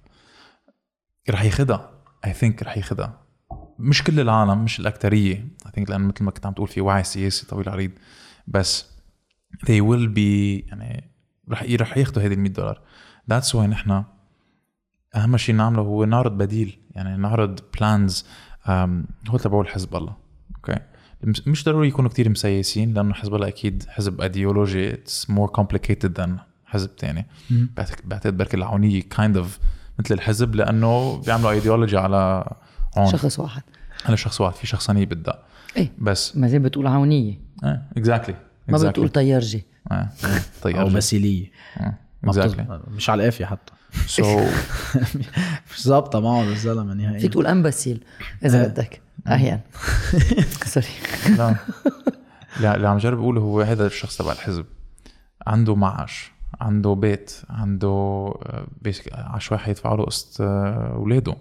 رح ياخدها. I think رح ياخدها مش كل العالم مش الاكثريه I think لأنه مثل ما كنت عم تقول في وعي سياسي طويل عريض. بس they will be يعني رح رح ياخذوا هذه ال 100 دولار. that's why نحن أهم شيء نعمله هو نعرض بديل. يعني نعرض plans هو تبعوا الحزب الله. okay مش- مش ضروري يكونوا كتير مسيسين لأنه حزب الله أكيد حزب ايديولوجي it's more complicated than حزب تاني. بعتقد بركي العونية kind of مثل الحزب لأنه بيعملوا ايديولوجي على عون شخص واحد. على شخص واحد في شخصانيه بدها إيه. بس. ما زي بتقول عونية. إيه اكزاكتلي ما بتقول طيارجي. طيب أو بسيلية ما اكزاكتلي بتز- مش على القافية حتى. سو مش ظابطة معه الزلمة نهائيا. فيك تقول أمباسيل إذا بدك. أحيانا. سوري لا. لا اللي عم جرب أقوله هو هذا الشخص تبع الحزب. عنده معاش. عنده بيت عنده بيسك عشوائي حيدفعوا له قسط آه، اولاده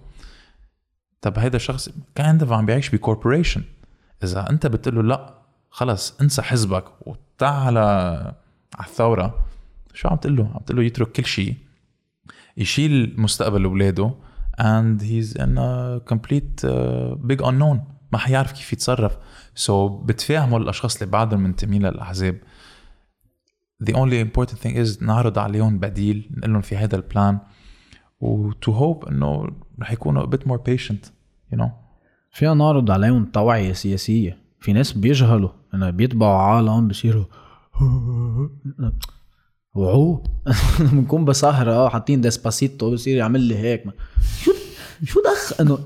طب هذا الشخص كان عم بيعيش ب corporation إذا أنت بتقول له لا خلص انسى حزبك وتعال على الثورة شو عم تقول له؟ عم تقول له يترك كل شيء يشيل مستقبل اولاده and he's in a complete uh, big unknown. ما حيعرف كيف يتصرف. So بتفاهموا الأشخاص اللي بعدهم منتمين للاحزاب the only important thing is نعرض عليهم بديل نقول لهم في هذا ال plan و to hope إنه رح يكونوا a bit more patient you know. فينا نعرض عليهم توعية سياسية. في ناس بيجهلوا إنه بيتبعوا عالم بصيروا وعوه بنكون بسهرة حاطين ديسباسيتو بصير يعمل لي هيك. شو شو دخ إنه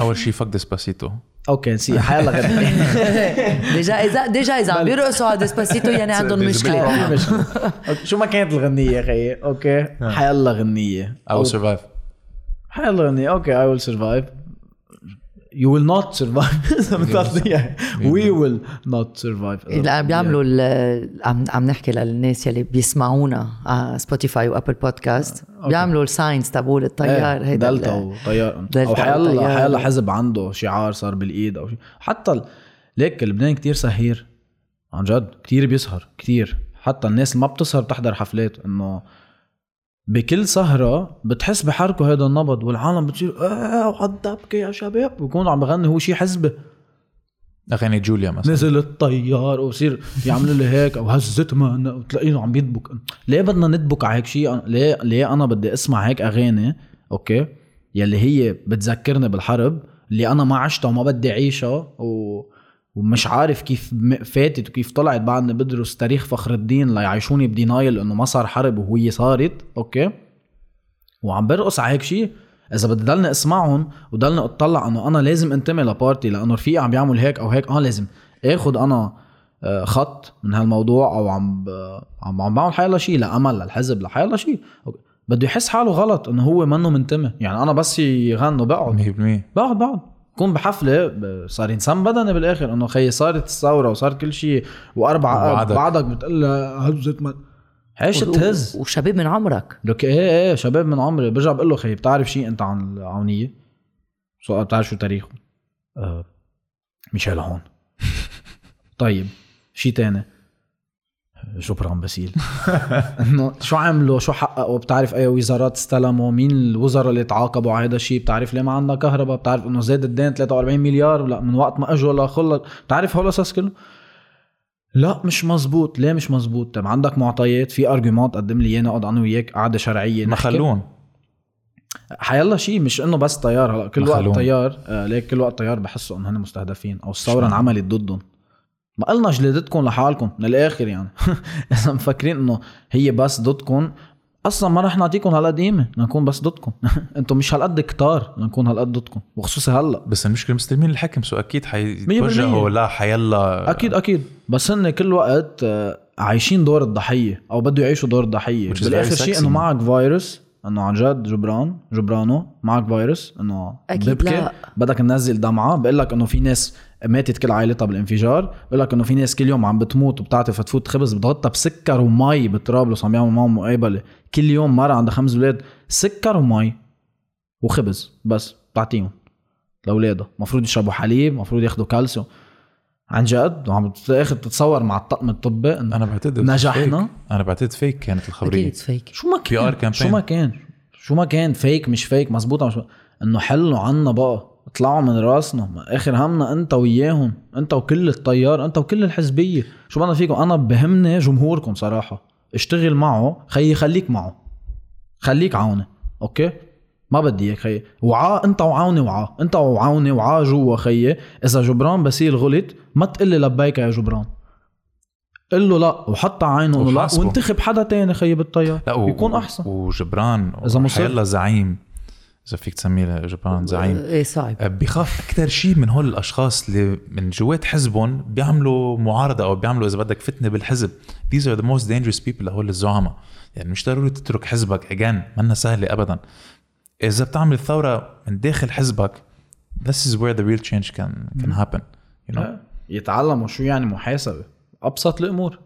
أول شيء فك ديسباسيتو. أوكي نسي حيلا غنية ديجا اذا ديجا إذا عم بيرقصوا على ديسباسيتو يعني عندهم مشكلة. شو ما كانت الغنية يا خيي okay. حيلا غنية. I will survive. حيلا غنية. okay I will survive. You will not survive. إذا بتعطيها إياها. We will. not survive. لا بيعملوا ال- عم عم نحكي للناس يلي بيسمعونا على سبوتيفاي وابل بودكاست بيعملوا ال signs تبعول التيار إيه، هيدا دلتا وتيار. أو حيلا. حيلا حزب عنده شعار صار بالإيد أو شيء حتى ليك لبنان كتير سهير عن جد كتير بيسهر كتير. حتى الناس اللي ما بتسهر بتحضر حفلات إنه بكل سهرة بتحس بحركة هذا النبض والعالم بتصير آه وعالدبكة يا شباب؟ بيكون عم بغني هو شيء حزبي أغاني جوليا مثلا. نزل الطيار وبصير يعملوا لي هيك أو هزت ما وتلاقيه عم بيدبك ليه بدنا ندبك على هيك شيء ليه ليه أنا بدي أسمع هيك أغاني؟ أوكي؟ يلي هي بتذكرني بالحرب اللي أنا ما عشتها وما بدي أعيشها و... ومش عارف كيف فاتت وكيف طلعت بعدني بدرس تاريخ فخر الدين ليعيشوني ب denial إنه ما صار حرب وهي صارت. okay? وعم برقص على هيك شيء. إذا بدي ضلني أسمعهم وضلني أطلع إنه أنا لازم أنتمي ل party لأنه رفيقي عم بيعمل هيك أو هيك. آه لازم. اخد أنا آه، خط من هالموضوع أو عم عم عم بعمل حيلا شيء لامل للحزب لحيلا شيء. بده يحس حاله غلط إنه هو منه منتمي. يعني أنا بس يغنوا بقعد. 100% بقعد بقعد. كون بحفلة صار إنسان بدني بالآخر إنه خيي صارت الثوره وصار كل شيء وأربع وبعدك. بعدك بتقول لها هزت عيش تهز وشباب من عمرك لك إيه إيه شباب من عمري برجع بقول له خي بتعرف شيء أنت عن العونية؟ سؤال بتعرف شو تاريخه؟ آه ميشيل هون طيب شيء تاني جبران باسيل إنه شو عملوا؟ شو حققوا؟ بتعرف أي وزارات استلموا؟ مين الوزراء اللي تعاقبوا على هذا الشيء بتعرف ليه ما عندنا كهرباء؟ بتعرف إنه زاد الدين 43 مليار؟ لا من وقت ما إجوا لخلص بتعرف هول القصص كله؟ لا مش مزبوط. ليه مش مزبوط؟ طب عندك معطيات في argument قدم لي اياه نقعد أنا وياك قعده شرعية ما. خلوهم حيلا شيء مش إنه بس تيار. هلا كل وقت. تيار. آه ليك كل وقت تيار بحسوا إنه هن مستهدفين؟ أو الثوره انعملت ضدهم. ما قلنا جلدتكم لحالكم من الآخر يعني. إذا مفكرين إنه هي بس ضدكم أصلا ما رح نعطيكم هالقد قيمه نكون بس ضدكم. أنتم مش هالقد كتار نكون هالقد ضدكم وخصوصي هلا. بس المشكلة مستلمين الحكم سو أكيد حيتوجهوا لا حيلا. أكيد أكيد. بس هن كل وقت آه، عايشين دور الضحية أو بده يعيشوا دور الضحية. بالآخر شيء. إنه معك فيروس إنه عن جد جبران جبرانو معك فيروس إنه لا. بدك تنزل دمعة بقول لك إنه في ناس ماتت كل عائلتها بالانفجار. بقول لك إنه في ناس كل يوم عم بتموت وبتعطي فتفوت. خبز بتغطى بسكر ومي بطرابلس عم يعملوا معهم مقابله كل يوم مرة عندها خمس أولاد. سكر ومي وخبز بس بتعطيهم لأولادها. المفروض يشربوا حليب المفروض ياخذوا كالسيوم. عن جد؟ وعم بالاخر تتصور مع الطقم الطبي. انه أنا بعتقد نجحنا. fake. أنا بعتقد فيك كانت الخبرية. أكيد فيك شو ما كان. شو ما كان؟ شو ما كان فيك مش فيك مزبوطة مش إنه حلوا عنا بقى. اطلعوا من راسنا. ما آخر همنا أنت وياهم أنت وكل الطيار أنت وكل الحزبية. شو بدنا فيكم؟ أنا بهمني جمهوركم صراحة. اشتغل معه خيي خليك معه. خليك عونه أوكي؟ ما بدي إياك خيي وعا أنت وعاوني وعا. أنت وعاوني وعا جوا خيي. إذا جبران باسيل غلط ما تقول لي لبيك يا جبران. قل له لا وحط عينه انه لا. وانتخب حدا تاني خيي بالطيار. لا و... يكون أحسن. وجبران إذا مصر. حيلا زعيم. اذا فيك تسميه جبران زعيم. إيه صعب. بخاف أكثر شيء من هول الأشخاص اللي من جوات حزبهم بيعملوا معارضة أو بيعملوا إذا بدك فتنة بالحزب. These are the most dangerous people لهول الزعماء. يعني مش ضروري تترك حزبك. Again منا سهلة ابدا. إذا بتعمل ثورة من داخل حزبك this is where the real change can can happen you know يتعلموا شو يعني محاسبة. أبسط الأمور.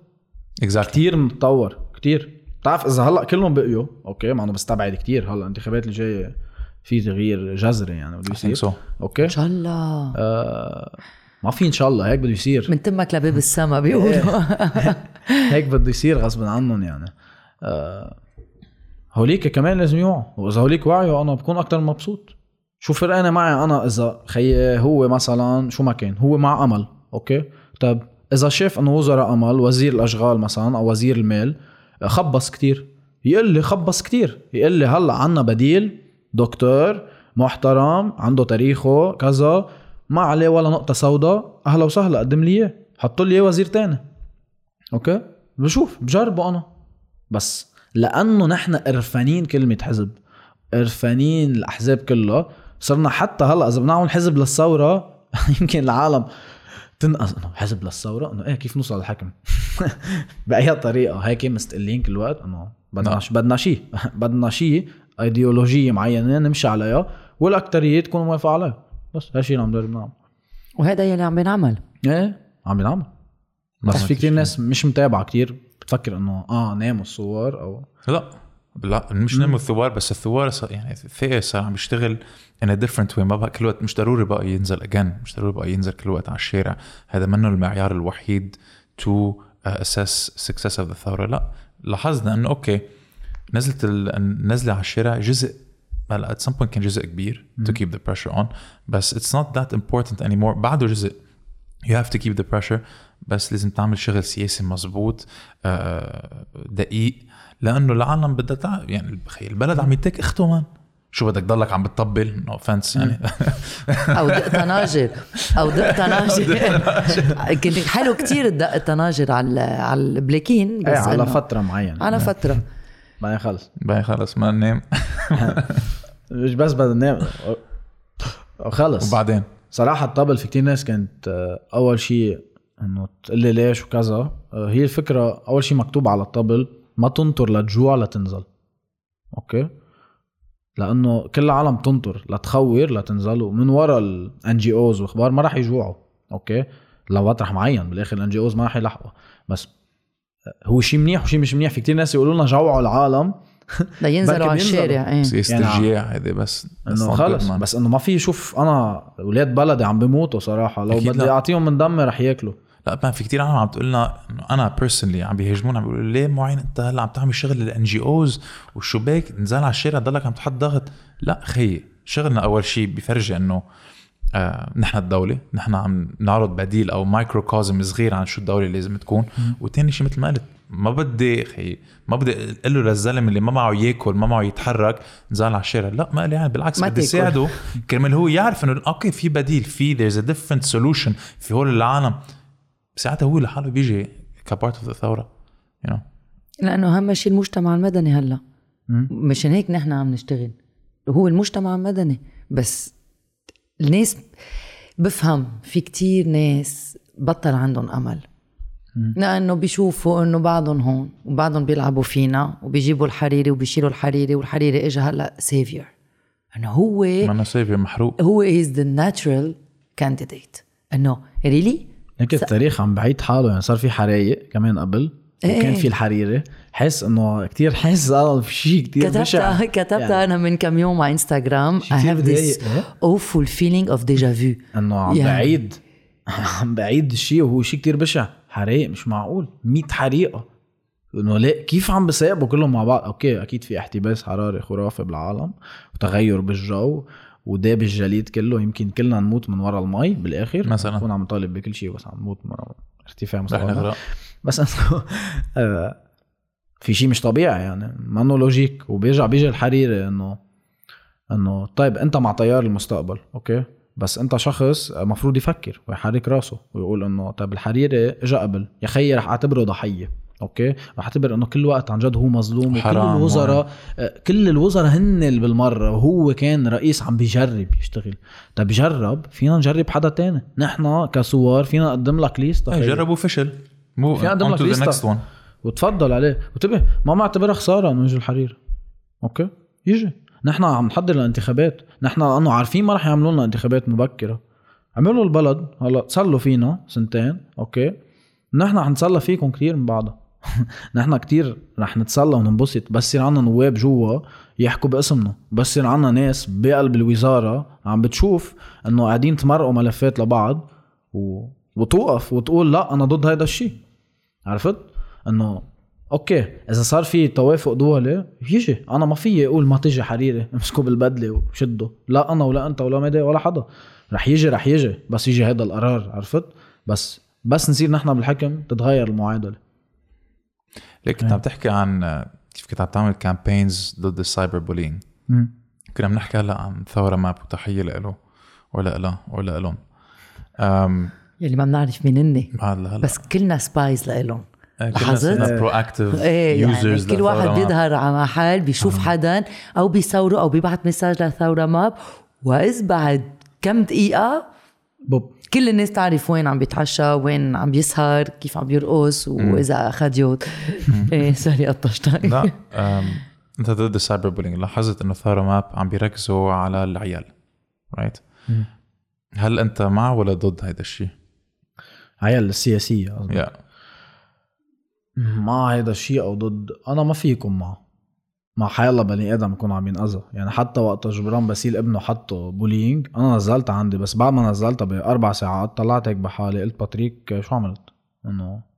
Exactly. كتير متطور كتير. بتعرف إذا هلأ كلهم بقيوا okay مع إنه بستبعد كتير هلأ الانتخابات اللي جاية. في تغيير جذري يعني بده يصير. so. Okay. إن شاء الله. آه ما في إن شاء الله هيك بده يصير. من تمك لباب السما بيقولوا. هيك بده يصير غصبا عنهم يعني. آه هوليك كمان لازم يوعوا وإذا هوليك وعيوا أنا بكون أكثر مبسوط. شو فرقانه معي أنا إذا خيي هو مثلا شو ما كان هو مع أمل. Okay. طيب إذا شاف إنه وزراء أمل وزير الأشغال مثلا أو وزير المال خبص كتير. يقول لي خبص كتير. يقول لي هلأ عنا بديل دكتور محترم عنده تاريخه كذا. ما عليه ولا نقطة سوداء. أهلا وسهلا قدم لي إياه. حطوا لي إياه وزير تاني. okay؟ بشوف بجربه أنا. بس لأنه نحن قرفانين كلمة حزب. قرفانين الأحزاب كلها. صرنا حتى هلأ إذا بنعمل حزب للثورة يمكن العالم تنقص. إنه حزب للثورة؟ إنه إيه كيف نوصل للحكم؟ بأي طريقة؟ هيك مستقلين كل الوقت إنه بدنا نعم. بدنا شيء. بدنا شيء. ايديولوجية معينة نمشي عليها والاكثريه تكون موافقه عليها. بس هالشيء اللي عم نقدر نعمل. وهذا يلي عم بينعمل إيه عم بينعمل بس في كتير ناس مش متابعة كتير بتفكر إنه آه ناموا الصور أو لا لا مش نمو الثوار بس الثوار صار يعني الثقة صار عم يشتغل different way. ما بقى كل وقت مش ضروري بقى ينزل again. مش ضروري بقى ينزل كل وقت على الشارع. هذا منه المعيار الوحيد to assess success of the ثورة لا لاحظنا إنه أوكي نزلت ال- النزلة على الشارع جزء هلا at some point كان جزء كبير to keep the pressure on بس it's not that important anymore. بعده جزء you have to keep the pressure بس لازم تعمل شغل سياسي مزبوط آه، دقيق لأنه العالم بدها تع... يعني بخي البلد عم يتك اخته man شو بدك ضلك عم بتطبل؟ no offense يعني. أو دق طناجر أو دق طناجر كنت حلو كتير دق الطناجر على على البلاكين بس إيه على فترة معينة. على فترة. بعدين خلص bye خلص ما ننام مش بس بدنا ننام خلص وبعدين؟ صراحة الطبل في كتير ناس كانت آه، أول شيء إنه تقول لي ليش وكذا. آه، هي الفكرة أول شيء مكتوب على الطبل ما تنطر لتجوع لتنزل. okay؟ لأنه كل العالم تنطر لتجوع لتنزل ومن ورا ال NGOs وأخبار ما راح يجوعوا. okay؟ لو مطرح معين بالآخر ال NGOs ما راح يلحقوا. بس هو شيء منيح وشيء مش منيح. في كتير ناس يقولوا لنا جوعوا العالم. لينزلوا على. الشارع إيه. سياسة يعني الجياع هذه بس. إنه خلص. بس إنه ما في شوف أنا أولاد بلدي عم بيموتوا صراحة. لو بدي. أعطيهم من دمي رح ياكلوا. لا ما في كتير عالم عم تقول لنا إنه أنا personally عم بيهاجمونا عم بيقولوا ليه معين أنت هلأ عم تعمل شغل لل NGOs والشباك نزال على الشارع ضلك عم تحط ضغط. لا خيي شغلنا أول شيء بيفرجي إنه آه نحن الدولة نحن عم نعرض بديل أو microcosm صغير عن شو الدولة لازم تكون. وتاني شيء مثل ما قلت ما بدي خي ما بدي أقول له للزلمة اللي ما معه ياكل ما معه يتحرك نزال على الشارع. لا ما لي يعني بالعكس بدي. ساعده. كرمال هو يعرف إنه okay في بديل في there's a different solution في هول العالم. ساعتها هو لحاله بيجي ك part of الثورة you know. لأنه أهم شيء المجتمع المدني هلأ. مشان هيك نحن عم نشتغل. هو المجتمع المدني بس الناس بفهم في كتير ناس بطل عندهم أمل. لأنه بيشوفوا إنه بعضهم هون وبعضهم بيلعبوا فينا وبيجيبوا الحريري وبيشيلوا الحريري والحريري اجى هلأ سيفير إنه هو ما أنا سيفير محروق. هو از ذا ناتشرال كانديديت إنه ريلي هيك التاريخ عم بعيد حاله يعني صار في حرايق كمان قبل. إيه. وكان في الحريري حس إنه كتير حاسس أنا في شيء كتير بشع كتبتها كتبتها أنا من كم يوم على انستغرام I have this إيه؟ awful feeling of deja vu. إنه عم يعني. بعيد عم بعيد الشيء وهو شيء كتير بشع حرايق مش معقول. 100 حريقة. إنه ليه؟ كيف عم بيساقبوا كلهم مع بعض؟ أوكي أكيد في احتباس حراري خرافي بالعالم وتغير بالجو وداب الجليد كله. يمكن كلنا نموت من ورا المي بالآخر. مثلاً. نكون عم نطالب بكل شيء بس عم نموت من ورا ارتفاع مستوى بس انه آه، في شيء مش طبيعي يعني منه logique وبيرجع بيجي الحريري انه إنه طيب أنت مع تيار المستقبل okay؟ بس أنت شخص مفروض يفكر ويحرك راسه ويقول إنه طيب الحريري اجى قبل يا خيي رح أعتبره ضحية. okay؟ رح اعتبر إنه كل وقت عن جد هو مظلوم وكل الوزراء آه، كل الوزراء هن اللي بالمرة وهو كان رئيس عم بيجرب يشتغل. طيب جرب فينا نجرب حدا تاني. نحن كثوار فينا نقدم لك ليست إيه، جربوا فشل. مو في عندهم on لك one. وتفضل عليه. وانتبه ما معتبرها خسارة إنه يجي الحرير. أوكي؟ يجي. نحن عم نحضر للانتخابات نحن لأنه عارفين ما رح يعملوا لنا انتخابات مبكرة. عملوا البلد. هلا تسلوا فينا سنتين. أوكي؟ نحن رح نتسلى فيكم كثير من بعدها. نحن كتير رح نتسلى وننبسط بس يصير عنا نواب جوا يحكوا باسمنا بس يصير عنا ناس بقلب الوزارة عم بتشوف إنه قاعدين تمرقوا ملفات لبعض و... وتوقف وتقول لا أنا ضد هيدا الشيء عرفت؟ إنه أوكي إذا صار في توافق دولي يجي أنا ما فيي أقول ما تيجي حريري امسكه بالبدلة وشده لا أنا ولا أنت ولا مدى ولا حدا. رح يجي رح يجي بس يجي هذا القرار عرفت؟ بس بس نصير نحن بالحكم تتغير المعادلة. ليك كنت عم تحكي عن كيف كنت عم تعمل campaigns ضد ال cyberbullying كنا بنحكي هلا عن ثورة ماب وتحيه له ولا لا ولا لهم يلي ما بنعرف مين هن بس كلنا spies لإلهم. لاحظت؟ proactive يعني كل واحد بيظهر على محل بيشوف حدا أو بيصوره أو بيبعت message لثورة ماب وإذ بعد كم دقيقة boop. كل الناس تعرف وين عم بيتعشى وين عم بيسهر كيف عم بيرقص وإذا أخذ yacht. إيه sorry قطشتك. لا أنت ضد ال cyberbullying لاحظت إنه ثورة ماب عم بيركزوا على العيال right هل أنت مع ولا ضد هيدا الشيء؟ عيال السياسية قصدي. Yeah. مع هيدا الشيء أو ضد أنا ما في يكون معه مع حيالله بني آدم يكون عم ينأذى يعني حتى وقت جبران باسيل ابنه حطه bullying أنا نزلتها عندي بس بعد ما نزلتها بأربع ساعات طلعت هيك بحالي قلت باتريك شو عملت؟ إنه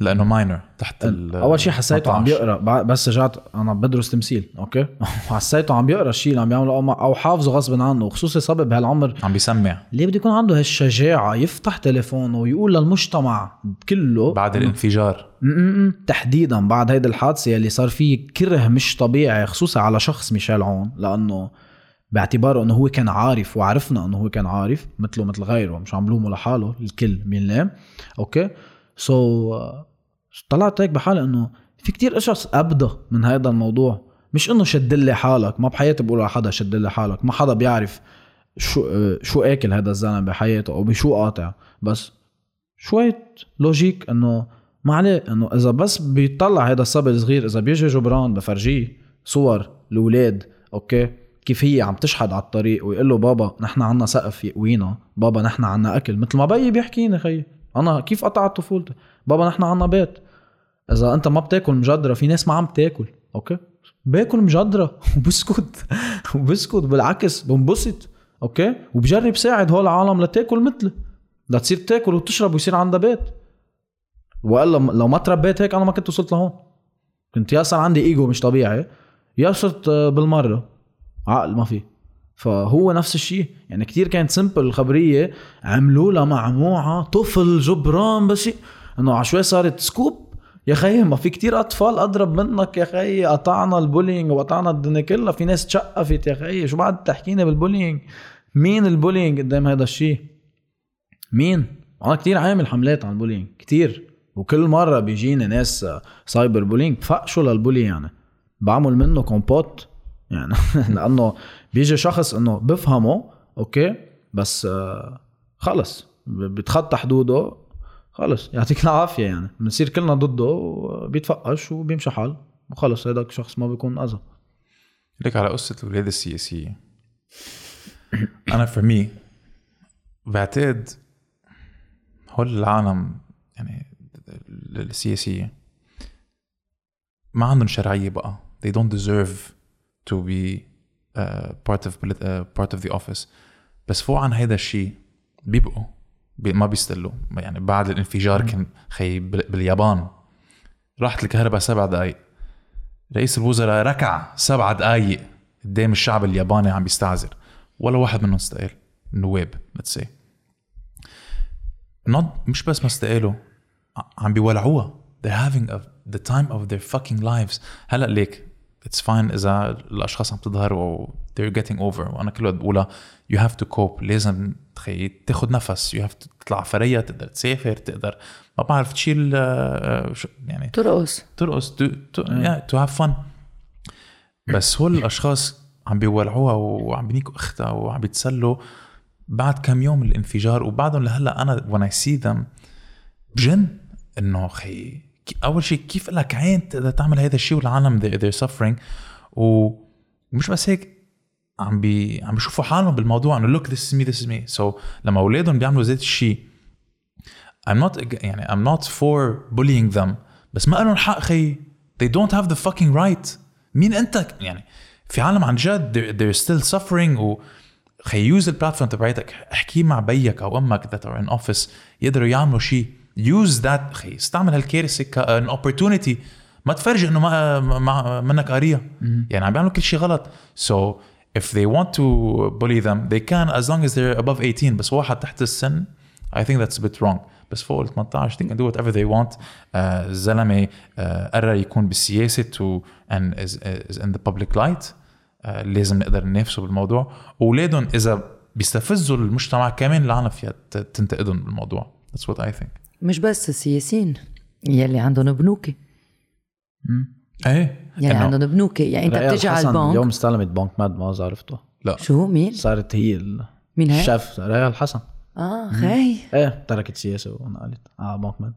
لأنه minor تحت أول شيء حسيته عم بيقرأ. بس رجعت أنا بدرس تمثيل أوكي؟ حسيته عم بيقرأ الشيء اللي عم بيعمله أو حافظه غصب عنه وخصوصي صبي بهالعمر عم بيسمع. ليه بده يكون عنده هالشجاعة يفتح تليفونه ويقول للمجتمع كله بعد الانفجار. م-م-م. تحديدا بعد هيدي الحادثة اللي صار فيه كره مش طبيعي خصوصا على شخص ميشيل عون لأنه باعتباره إنه هو كان عارف وعرفنا إنه هو كان عارف مثله مثل غيره مش عم لومه لحاله الكل مين ليه؟ أوكي؟ so so, طلعت هيك بحالي إنه في كتير قصص أبدى من هذا الموضوع. مش إنه شد لي حالك ما بحياتي بقول على حدا شد لي حالك ما حدا بيعرف شو شو أكل هذا الزلمة بحياته أو بشو قاطع. بس شوية logic إنه ما عليه إنه إذا بس بيطلع هذا الصبي الصغير إذا بيجي جبران بفرجيه صور الأولاد أوكي كيف هي عم تشحد على الطريق ويقول له بابا نحن عنا سقف يأوينا بابا نحن عنا أكل مثل ما بيي بيحكيني خيي أنا كيف قطعت طفولتي؟ بابا نحن عنا بيت. إذا أنت ما بتاكل مجدرة في ناس ما عم تاكل أوكي؟ باكل مجدرة وبسكت وبسكت بالعكس بنبسط أوكي؟ وبجرب ساعد هول العالم لتاكل مثلي لتصير تاكل وتشرب ويصير عندها بيت. والا لو ما تربيت هيك أنا ما كنت وصلت لهون. كنت يا صار عندي إيجو مش طبيعي يا صرت بالمرة. عقل ما في. فهو نفس الشيء. يعني كتير كانت simple الخبرية عملوا لها معمعة طفل جبران بس إنه عشوائي صارت scoop يا خي ما في كتير أطفال أضرب منك يا خي قطعنا ال bullying وقطعنا الدنيا كلها. في ناس تشقفت يا خي شو بعد تحكينا بال bullying؟ مين ال bullying قدام هذا الشيء؟ مين؟ أنا كتير عامل حملات عن ال bullying كتير. وكل مرة بيجيني ناس cyber bullying فقشوا لل bully يعني. بعمل منه كومبوت يعني. لأنه بيجي شخص إنه بفهمه أوكي بس آه، خلص. بيتخطى حدوده. خلص يعطيك العافية يعني. بنصير كلنا ضده وبيتفقش وبيمشي حال. وخلص هذاك الشخص ما بيكون اذى لك على قصة الولاد السياسية. أنا for me بعتقد هول العالم يعني السياسية ما عندهم شرعية بقى. They don't deserve to be uh, part of uh, part of the office. بس فوق عن هيدا الشيء بيبقوا. بي ما بيستحوا. يعني بعد الانفجار كان خي باليابان. راحت الكهرباء سبع دقائق رئيس الوزراء ركع سبع دقائق قدام الشعب الياباني عم بيستعذر ولا واحد منهم استقال. النواب let's see مش بس ما استقالوا عم بيولعوها. They're having a, the time of their fucking lives. هلا like it's fine إذا الأشخاص عم تظهر و they're getting over. وأنا كل وقت بقولها you have to cope. لازم تاخذ نفس. Have to تطلع فاريا تقدر تسافر تقدر ما بعرف تشيل آه، يعني ترقص. ترقص to have fun. بس هول الأشخاص عم بيولعوها وعم بينيكوا أختها وعم بيتسلوا بعد كم يوم الانفجار. وبعدهم لهلأ أنا when I see them بجن إنه خي أول شيء كيف لك عين تقدر تعمل هذا الشيء والعالم they're suffering. ومش بس هيك عم بي عم بيشوفوا حالهم بالموضوع انه look this is me this is me so لما أولادهم بيعملوا ذات الشيء I'm not يعني I'm not for bullying them. بس ما لهم حق خي. They don't have the fucking right. مين أنت؟ يعني في عالم عن جد they're, they're still suffering. و خي use ال platform تبعتك احكي مع بيك أو أمك that are in office يقدروا يعملوا شيء use that خي. استعمل هالكارثة كان opportunity. ما تفرجي إنه ما, ما منك قاريه يعني عم بيعملوا كل شيء غلط. So if they want to bully them they can as long as they're above 18 بس واحد تحت السن I think that's a bit wrong. بس فوق ال 18 they can do whatever they want. آه، الزلمه آه، قرر يكون بالسياسة to and is, is in the public light. آه، لازم نقدر ننافسه بالموضوع. واولادهم إذا بيستفزوا المجتمع كمان العالم فيها تنتقدهم بالموضوع. That's what I think. مش بس السياسيين يلي عندهم بنوكي إيه. يعني إنه- عندهم بنوكي يعني أنت بتجي على البنك. اليوم استلمت بنك ماد ما عرفته لا. شو مين؟ صارت هي ال- مين هي؟ الشيف ريال حسن. آه خي. إيه تركت سياسه ونقلت على بنك ماد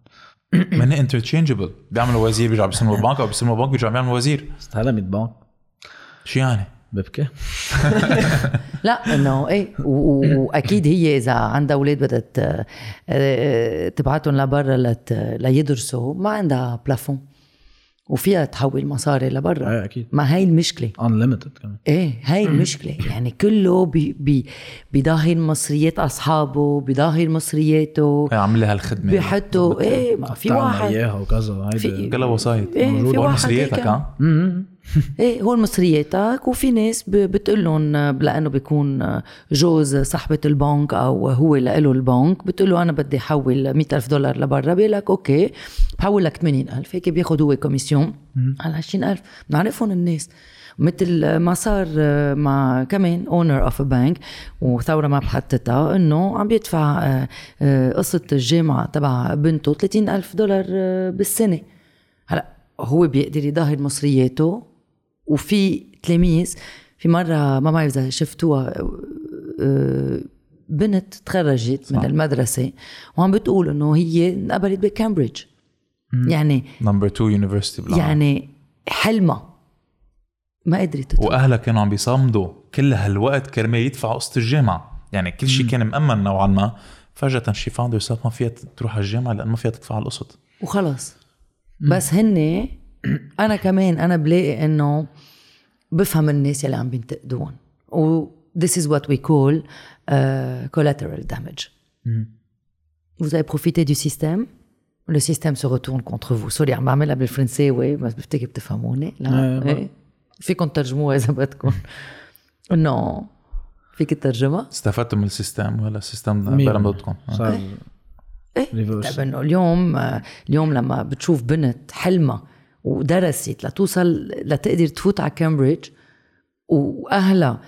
من interchangeable بيعملوا وزير بيرجع بيسلموا البنك أو بيسلموا البنك بيرجع بيعملوا وزير. استلمت بنك. شو يعني؟ ببكي. لا إنه إيه وأكيد هي إذا عندها أولاد بدها ت- آه، تبعتهم لبرا ليدرسوا ما عندها plafond وفيها تحول مصاري لبرا. إيه أكيد. ما هي المشكلة. unlimited كمان. إيه هاي المشكلة. يعني كله بي بي بيضهر مصريات أصحابه بيضهر مصرياته عامل لي هالخدمة. بيحطوا إيه ما في واحد إياها وكذا هيدي كلها وسايط إيه، في واحد مصرياتك. ها؟ إيه هو مصرياتك وفي ناس بتقول لهم لأنه بيكون جوز صاحبة البنك أو هو له البنك بتقول له أنا بدي أحول مئة ألف دولار لبرا. بيقول لك أوكي بحول لك 80 ألف هيك بياخد هو commission على 20 ألف. بنعرفهم الناس. مثل ما صار مع كمان owner of bank وثورة ما بحطتها إنه عم بيدفع آه، آه، قصة الجامعة تبع بنته 30 ألف دولار آه، بالسنة. هلا هو بيقدر يظهر مصرياته وفي تلاميذ في مرة ما بعرف إذا شفتوها آه، بنت تخرجت من المدرسة وعم بتقول إنه هي انقبلت بكامبريدج. يعني number 2 university بالعالم يعني حلمها. ما قدرت وأهلها كانوا عم بيصمدوا كل هالوقت كرمال يدفعوا قسط الجامعة. يعني كل شيء كان مأمن نوعا ما. فجأة she found ما فيها تروح على الجامعة لأن ما فيها تدفع القسط. وخلص. بس هن أنا كمان أنا بلاقي إنه بفهم الناس يلي عم بينتقدون. و this is what we call uh, collateral damage. vous avez profité du système. Le système se retourne contre vous. sorry عم بعملها بالفرنساوي بس بفتكر بتفهموني. لا إيه، إيه فيكم ترجموها إذا بدكم. إنه فيك تترجمها؟ استفدتوا من ال system ولا ال system بالمية. ضدكم صار إيه. reverse طيب إنه اليوم اليوم لما بتشوف بنت حلمها ودرست لتوصل لتقدر تفوت على كامبريدج وأهلها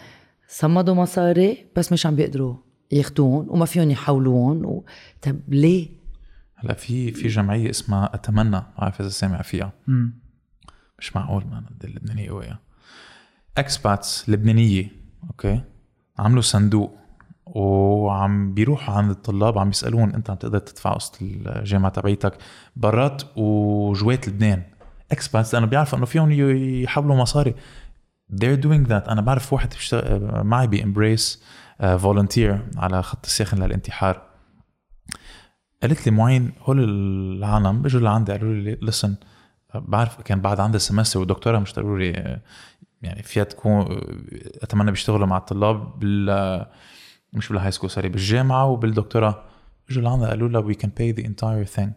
صمدوا مصاري بس مش عم بيقدروا ياخدون وما فيهم يحولون و... طيب ليه؟ هلا في في جمعية اسمها أتمنى ما بعرف إذا سامع فيها. مش معقول man قد اللبنانية قوية. expats لبنانية أوكي؟ عملوا صندوق وعم بيروحوا عند الطلاب عم بيسالون أنت عم تقدر تدفع قسط الجامعة تبعيتك؟ برات وجوات لبنان. expats لأنه بيعرفوا إنه فيهم يحولوا مصاري. They're doing that. أنا بعرف واحد معي ب Embrace volunteer على خط الساخن للانتحار. قالت لي معين هول العالم بيجوا لعندي قالوا لي listen بعرف كان بعد عندي semester والدكتوره مش آه، يعني فيها تكون آه، أتمنى بيشتغلوا مع الطلاب بال مش بال high school sorry بالجامعة وبالدكتوراه بيجوا لعندي قالوا لها we can pay the entire thing.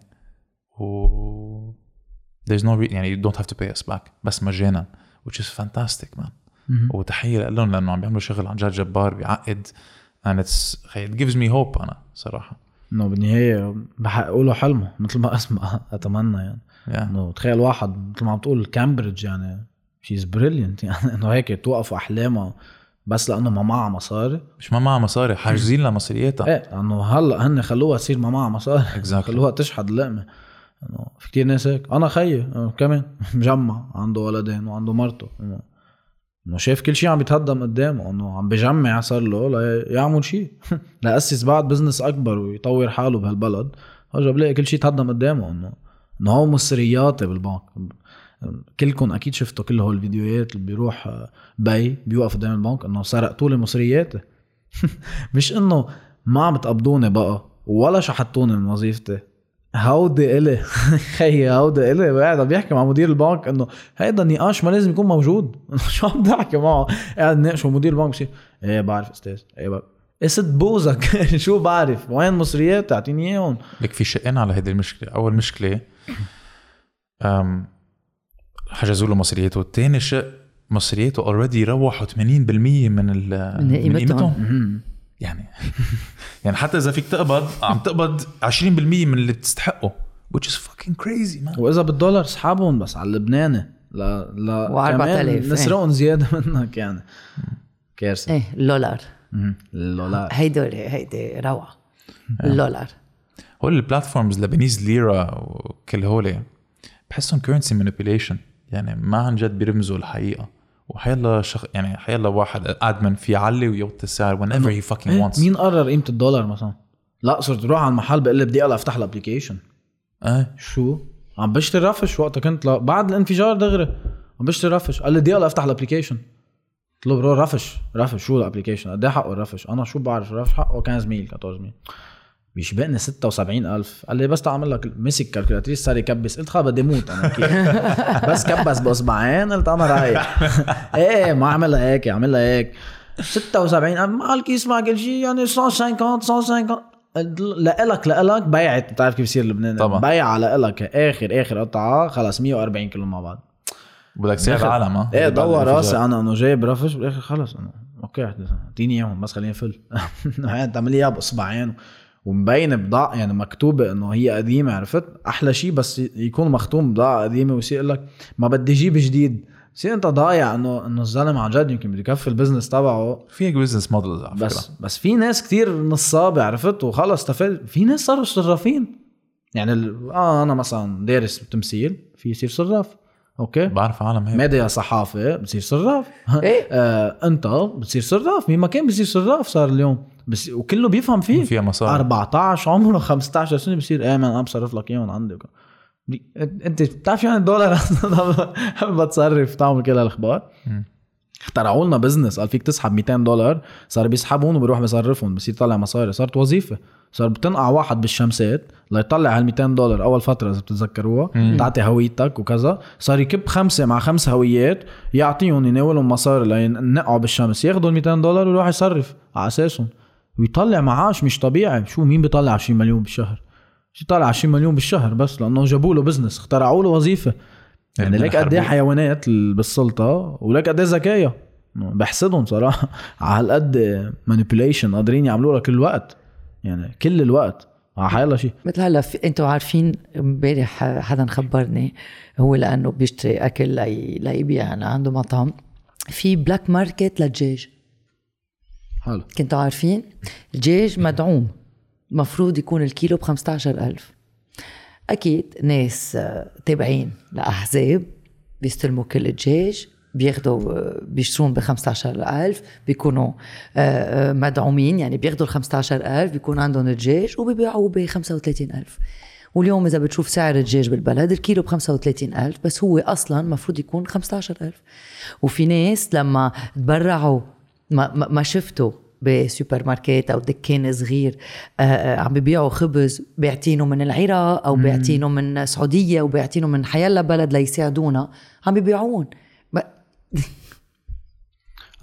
و there's no re- يعني you don't have to pay us back. بس مجانا which is fantastic man. وتحية لهم لأنه عم بيعملوا شغل عن جد جبار بيعقد and it's it gives me hope أنا صراحة. إنه بالنهاية بحققوا له حلمه مثل ما أسمع أتمنى يعني. Yeah. إنه تخيل واحد مثل ما عم تقول كامبريدج يعني she's brilliant يعني. إنه هيك توقف احلامها بس لأنه ما معها مصاري. مش ما معها مصاري حاجزين لها مصرياتها إيه لأنه هلأ هن خلوها تصير ما معها مصاري. Exactly. خلوها تشحد اللقمة. انه في كتير ناس هيك. أنا خيي أنا كمان مجمع عنده ولدين وعنده مرته. انه إنه شايف كل شيء عم يتهدم قدامه إنه عم بجمع صار له ليعمل شيء ليأسس بعد business أكبر ويطور حاله بهالبلد. فجاه بلاقي كل شيء تهدم قدامه إنه إنه هو مصرياتي بالبنك. كلكم أكيد شفتوا كل هول الفيديوهات اللي بيروح آه، بي بيوقف قدام البنك إنه سرقتوا لي مصرياتي. مش إنه ما عم تقبضوني بقى ولا شحتوني من وظيفتي. هودي إلي. خيي هودي إلي. قاعد عم بيحكي مع مدير البنك إنه هيدا النقاش ما لازم يكون موجود. شو عم تحكي معه؟ قاعد ناقشه مدير البنك بصير إيه بعرف أستاذ. إيه بعرف. قصة بوزك. شو بعرف؟ وين مصريات؟ اعطيني إياهم. لك في شقين على هيدي المشكلة. أول مشكلة أم حجزوا له مصرياته. تاني شيء مصرياته already روحوا 80% من ال من قيمتهم. يعني. يعني حتى إذا فيك تقبض عم تقبض 20% من اللي بتستحقه which is fucking crazy man. وإذا بالدولار اسحبهم بس على اللبناني لا لا و 4000 كمان إيه. نسرقهم زيادة منك يعني. كارثه إيه اللولار مهم. الدولار هيدول هيدي روعة. اللولار هول ال platforms Lebanese lira وكل هول بحسهم currency manipulation يعني ما عن جد بيرمزوا الحقيقة. وحيلا شخ... يعني حيلا واحد admin في يعلي ويوطي السعر whenever he fucking إيه، wants. مين قرر قيمة الدولار مثلا؟ لا صرت روح على المحل بقول لي بدي اقلع أفتح ال application إيه. شو؟ عم بشتري رفش وقتها كنت لا بعد الانفجار دغري. عم بشتري رفش. قال لي بدي اقلع أفتح ال application قلت له bro رفش رفش شو ال application قد إيه حقه الرفش؟ أنا شو بعرف رفش؟ حقه 15 mille 14 mille. بيشبقني 76000 قال لي بس تعمل لك مسك calculatrice صار يكبس قلت خلص بدي موت أنا بس كبس بأصبعين قلت أنا رايح. إيه ما عملها هيك عملها هيك. 76000 مع الكيس مع كل شيء يعني 150 150 لإلك لإلك بيعت. بتعرف كيف بصير لبنان؟ طبعا. بيع لإلك آخر آخر قطعة خلص 140 كيلو مع بعض. بدك دخل. العالم ها إيه دور. راسي. أنا انه جايب رفش بالآخر خلص. أنا أوكي اعطيني اياهم بس خليني فل. تعمل لي إياها بأصبعين. ومبينه بضاعة يعني مكتوبة إنه هي قديمة عرفت؟ أحلى شيء بس يكون مختوم بضاعة قديمة ويصير لك ما بدي جيب جديد. بصير أنت ضايع إنه إنه الزلمة عن جد يمكن بده يكفي ال business تبعه. في business models على بس فكرة. بس في ناس كتير نصابة عرفت؟ وخلص استفاد في ناس صاروا صرافين. يعني ال... آه أنا مثلا دارس تمثيل في يصير صراف. أوكي؟ بعرف عالم هيك. ميديا صحافة بتصير صراف. إيه. آه أنت بتصير صراف. مين ما كان بتصير صراف صار اليوم. بس وكله بيفهم فيه. فيها مصاري. 14 عمره 15 سنه بصير إيه من أنا بصرف لك إياهم عندي وك- دي- أنت بتعرف يعني الدولار؟ قبل ما تصرف تعمل كل هالاخبار. اخترعوا لنا بزنس قال فيك تسحب 200 دولار. صار بيسحبهم وبيروح بيصرفهم بصير يطلع مصاري. صارت وظيفة. صار بتنقع واحد بالشمسات ليطلع هال 200 دولار. أول فترة إذا بتتذكروها. تعطي هويتك وكذا. صار يكب خمسة مع خمس هويات يعطيهم يناولهم مصاري لينقعوا بالشمس. ياخذوا ال 200 دولار ويروح يصرف على أساسهم. ويطلع معاش مش طبيعي. شو مين بيطلع 20 مليون بالشهر؟ شو طلع 20 مليون بالشهر بس؟ لأنه جابوا له business اخترعوا له وظيفة. يعني ليك قد إيه حيوانات ال- بالسلطة؟ وليك قد إيه ذكية؟ بحسدهم صراحة. على هالقد manipulation قادرين يعملوا لك كل الوقت. يعني كل الوقت. على حيلا شيء مثل هلا أنتوا عارفين امبارح حدا خبرني هو لأنه بيشتري أكل لي ليبيع يعني عنده مطعم. في black market للدجاج. حلو. كنتوا عارفين؟ الدجاج مدعوم. مفروض يكون الكيلو ب 15000 أكيد ناس آه، تابعين لأحزاب بيستلموا كل الدجاج بياخدوا آه، بيشترون ب 15000 بيكونوا آه، مدعومين يعني بياخدوا ال 15000 بيكون عندهم الدجاج وبيبيعوه ب 35000 واليوم إذا بتشوف سعر الدجاج بالبلد الكيلو ب 35000 بس هو أصلا المفروض يكون 15000 وفي ناس لما تبرعوا ما, ما شفتوا بسوبر ماركت أو دكان صغير آه، آه، عم بيبيعوا خبز بيعتينوا من العراق أو بيعتينوا من سعودية وبيعتينوا من حيلا بلد ليساعدونا عم بيبيعون ب-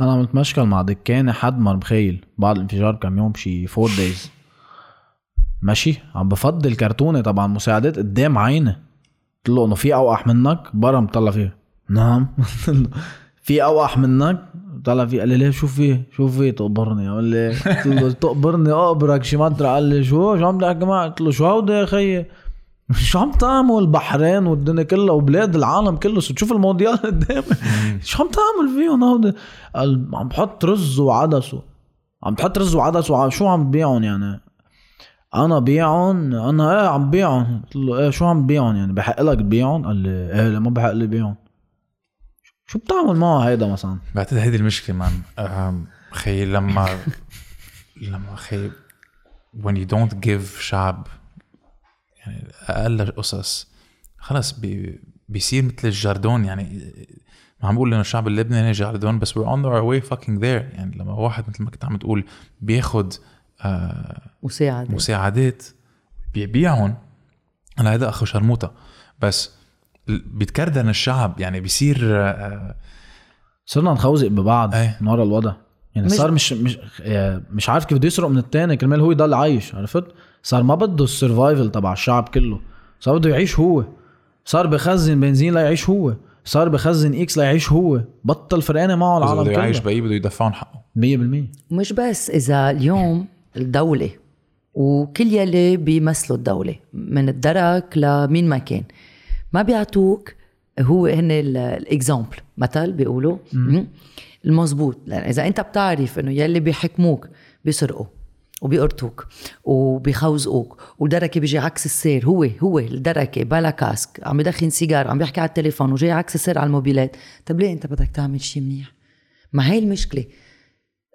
أنا عملت مشكل مع دكانه حد ما مخيل بعد الانفجار بكم يوم شي four days ماشي؟ عم بفضي كرتونة طبعا مساعدات قدام عيني. قلت له إنه في أوقح منك؟ برا مطلع فيه نعم. في أوقح منك؟ طلع فيه قال لي ليه؟ شو في شو في تقبرني. قال لي تقبرني؟ اقبرك شي مطرح. قال لي شو؟ شو عم تحكي معي قلت له شو هودا يا خيي شو عم تعمل؟ البحرين والدنيا كلها وبلاد العالم كله. شو تشوف المونديال قدامي. شو عم تعمل فيهم هودي قال عم بحط رز وعدس عم بحط رز وعدس وع- شو عم تبيعهم يعني؟ أنا بيعهم أنا إيه عم بيعهم. قلت له إيه شو عم تبيعهم يعني؟ بحق لك تبيعهم؟ قال لي إيه لا ما بحق لي بيعهم شو بتعمل معه هيدا مثلا؟ بعتقد هيدي المشكلة مان خي لما لما خي when you don't give شعب يعني أقل قصص خلص بي بيصير مثل الجاردون يعني ما عم بقول إنه الشعب اللبناني جاردون بس we're on our way fucking there. يعني لما واحد مثل ما كنت عم تقول بياخد آه مساعدة. مساعدات بيبيعهم هلا هذا أخو شرموطة. بس بيتكردن الشعب يعني بيصير آه صرنا نخوزق ببعض إيه. من ورا الوضع. يعني مش- صار مش مش آه، مش عارف كيف بده يسرق من التاني. كرمال هو يضل عايش عرفت؟ صار ما بده ال survival تبع الشعب كله. صار بده يعيش هو. صار بخزن بنزين ليعيش هو. صار بخزن إكس ليعيش هو. بطل فرقانة معه العالم بده يعيش كله. بقيه بده يدفعون حقه. 100% مش بس إذا اليوم الدولة وكل يلي بيمثلوا الدولة من الدرك لمين ما كان. ما بيعطوك هو هن ال example مثل بيقولوا. المزبوط لأن إذا أنت بتعرف إنه يلي بيحكموك بيسرقوا وبيقرطوك وبيخوزقوك ودركه بيجي عكس السير. هو هو الدركة بلا كاسك عم بدخن سيجار عم بيحكي على التليفون وجاي عكس السير على الموبيلات. طب ليه أنت بدك تعمل شيء منيح؟ ما هي المشكلة؟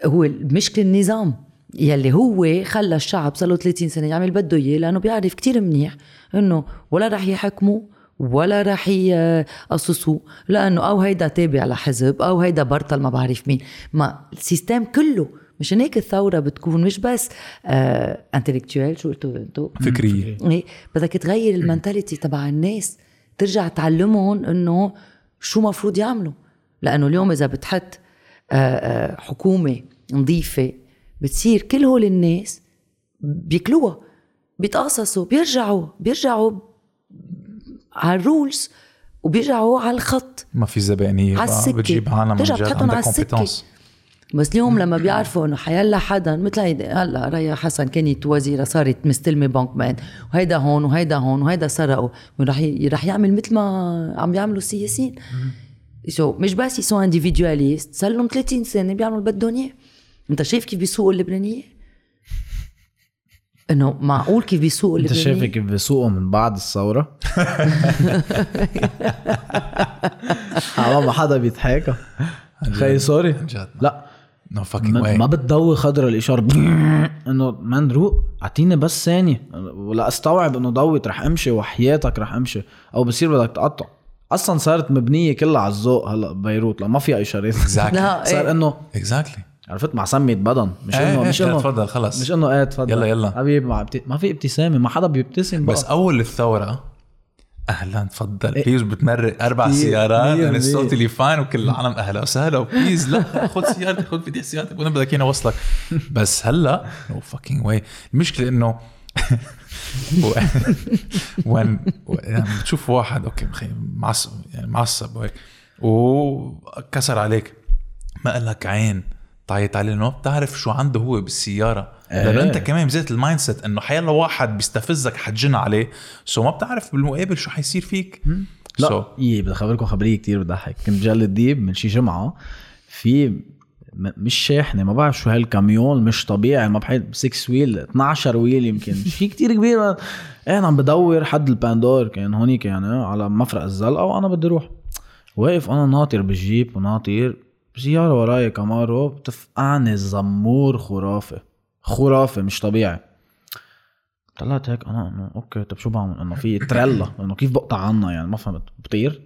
هو المشكلة النظام. يلي هو خلى الشعب صار له 30 سنة يعمل بده إياه لأنه بيعرف كتير منيح إنه ولا رح يحكموا ولا رح يقصصوه لأنه أو هيدا تابع لحزب أو هيدا برطل ما بعرف مين. ما ال system كله مشان هيك الثورة بتكون مش بس آه intellectuelle شو قلتوا انتو؟ فكرية. إيه بدك تغير ال mentality تبع الناس. ترجع تعلمهم إنه شو مفروض يعملوا. لأنه اليوم إذا بتحط آه، آه، حكومة نظيفة بتصير كل هول الناس بياكلوها بيتقاصصوا بيرجعوا بيرجعوا على ال rules وبيرجعوا على الخط ما في زبائنيه على بقى السكة. بتجيب عالم بترجع بتحطهم على السكة. competence بس اليوم لما بيعرفوا إنه حيلا حدا مثل هيدي هلا ريا حسن كانت وزيرة صارت مستلمة بنك ميد وهيدا هون وهيدا هون وهيدا سرقوا رح رح يعمل مثل ما عم بيعملوا السياسيين so مش بس يسوا individualist صار لهم 30 سنة بيعملوا اللي بدهم إياه أنت شايف كيف بيسوقوا اللبنانية؟ إنه معقول كيف بيسوقوا أنت اللبنانيه؟ شايف كيف بيسوقوا من بعد الثورة؟ على ما حدا بيضحك. خي سوري. لا. no fucking ما, ما بتضوي خضر الإشارة. إنه man روق. أعطيني بس ثانية. ولا استوعب إنه ضوت رح أمشي وحياتك رح أمشي. أو بصير بدك تقطع. أصلا صارت مبنية كلها على الذوق هلا بيروت لا ما فيها إشارات. اكزاكتلي لا صار إيه. إنه اكزاكتلي عرفت؟ مع سمية بدن. مش إيه، انه إيه، مش انه تفضل خلص. مش إنه إيه تفضل يلا، يلا. حبيبي ما, بت... ما في ابتسامة ما حدا بيبتسم بس بس أول الثورة أهلا تفضل. إيه. بليز بتمرق أربع سيارات أنا الصوت. اللي فان وكل العالم أهلا. وسهلا وبليز لا خذ سيارتك خذ بدي سيارتك. وأنا بدك اياها أوصلك. بس هلا no fucking way المشكلة إنه وين يعني بتشوف واحد okay معصب يعني معصب وهيك وكسر عليك. ما قال لك عين. طايت عليه انه ما بتعرف شو عنده هو بالسيارة؟ لأنه إيه. أنت كمان بزيت ال mindset إنه حيلا واحد بيستفزك حتجن عليه. so ما بتعرف بالمقابل شو حيصير فيك. لا so إيه بدي أخبركم خبرية كتير بضحك. كنت بجل الديب من شي جمعة. في مش شاحنه ما بعرف شو هالكاميون مش طبيعي. ما بحيل 6 wheel 12 wheel يمكن. شيء كتير كبير. إيه عم بدور حد الباندور. كان هونيك يعني على مفرق الزلقة وأنا بدي أروح. واقف أنا ناطر بالجيب وناطر. سيارة وراي كامارو بتفقعني الزمور خرافي خرافي مش طبيعي. طلعت هيك أنا إنه okay طب شو بعمل؟ إنه في تريلا إنه كيف بقطع عنا يعني ما فهمت بطير.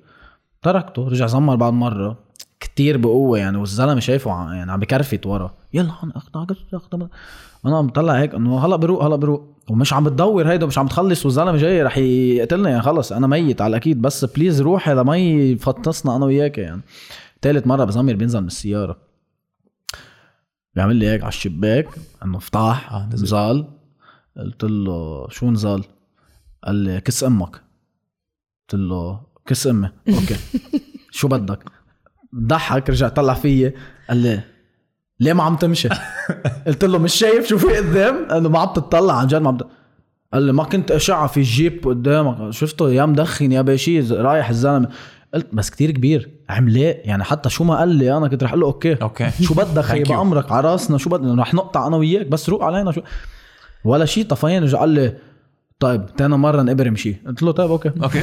تركته رجع زمر بعد مرة كتير بقوة يعني والزلمة شايفه يعني عم بكرفت ورا. يلا عن اخطا اخطا أنا عم بطلع هيك إنه هلا بروق هلا بروق. ومش عم بتدور هيدا مش عم تخلص والزلمة جاي رح يقتلنا يعني خلص أنا ميت على الأكيد. بس بليز روحي لمي فطسنا أنا وياك يعني. ثالث مرة بزمر بينزل من السيارة بيعمل لي هيك على الشباك إنه افتح آه، نزل. نزال قلت له شو نزال؟ قال لي كس أمك قلت له كس أمي أوكي شو بدك؟ ضحك رجع طلع فيي قال لي ليه ما عم تمشي؟ قلت له مش شايف شو في قدام؟ انه ما عم تطلع عن جد ما عم. قال لي ما كنت أشعة في الجيب قدامك شفته يا مدخن يا باشي رايح الزلمة قلت بس كتير كبير. عملاق يعني حتى شو ما قال لي أنا كنت رح أقول له أوكي أوكي. شو بدك؟ You. أمرك على راسنا. شو بدنا؟ رح نقطع أنا وياك بس روق علينا. شو؟ ولا شيء طفيان رجع قال لي طيب تاني مرة نقبر مشي. قلت له طيب okay. okay.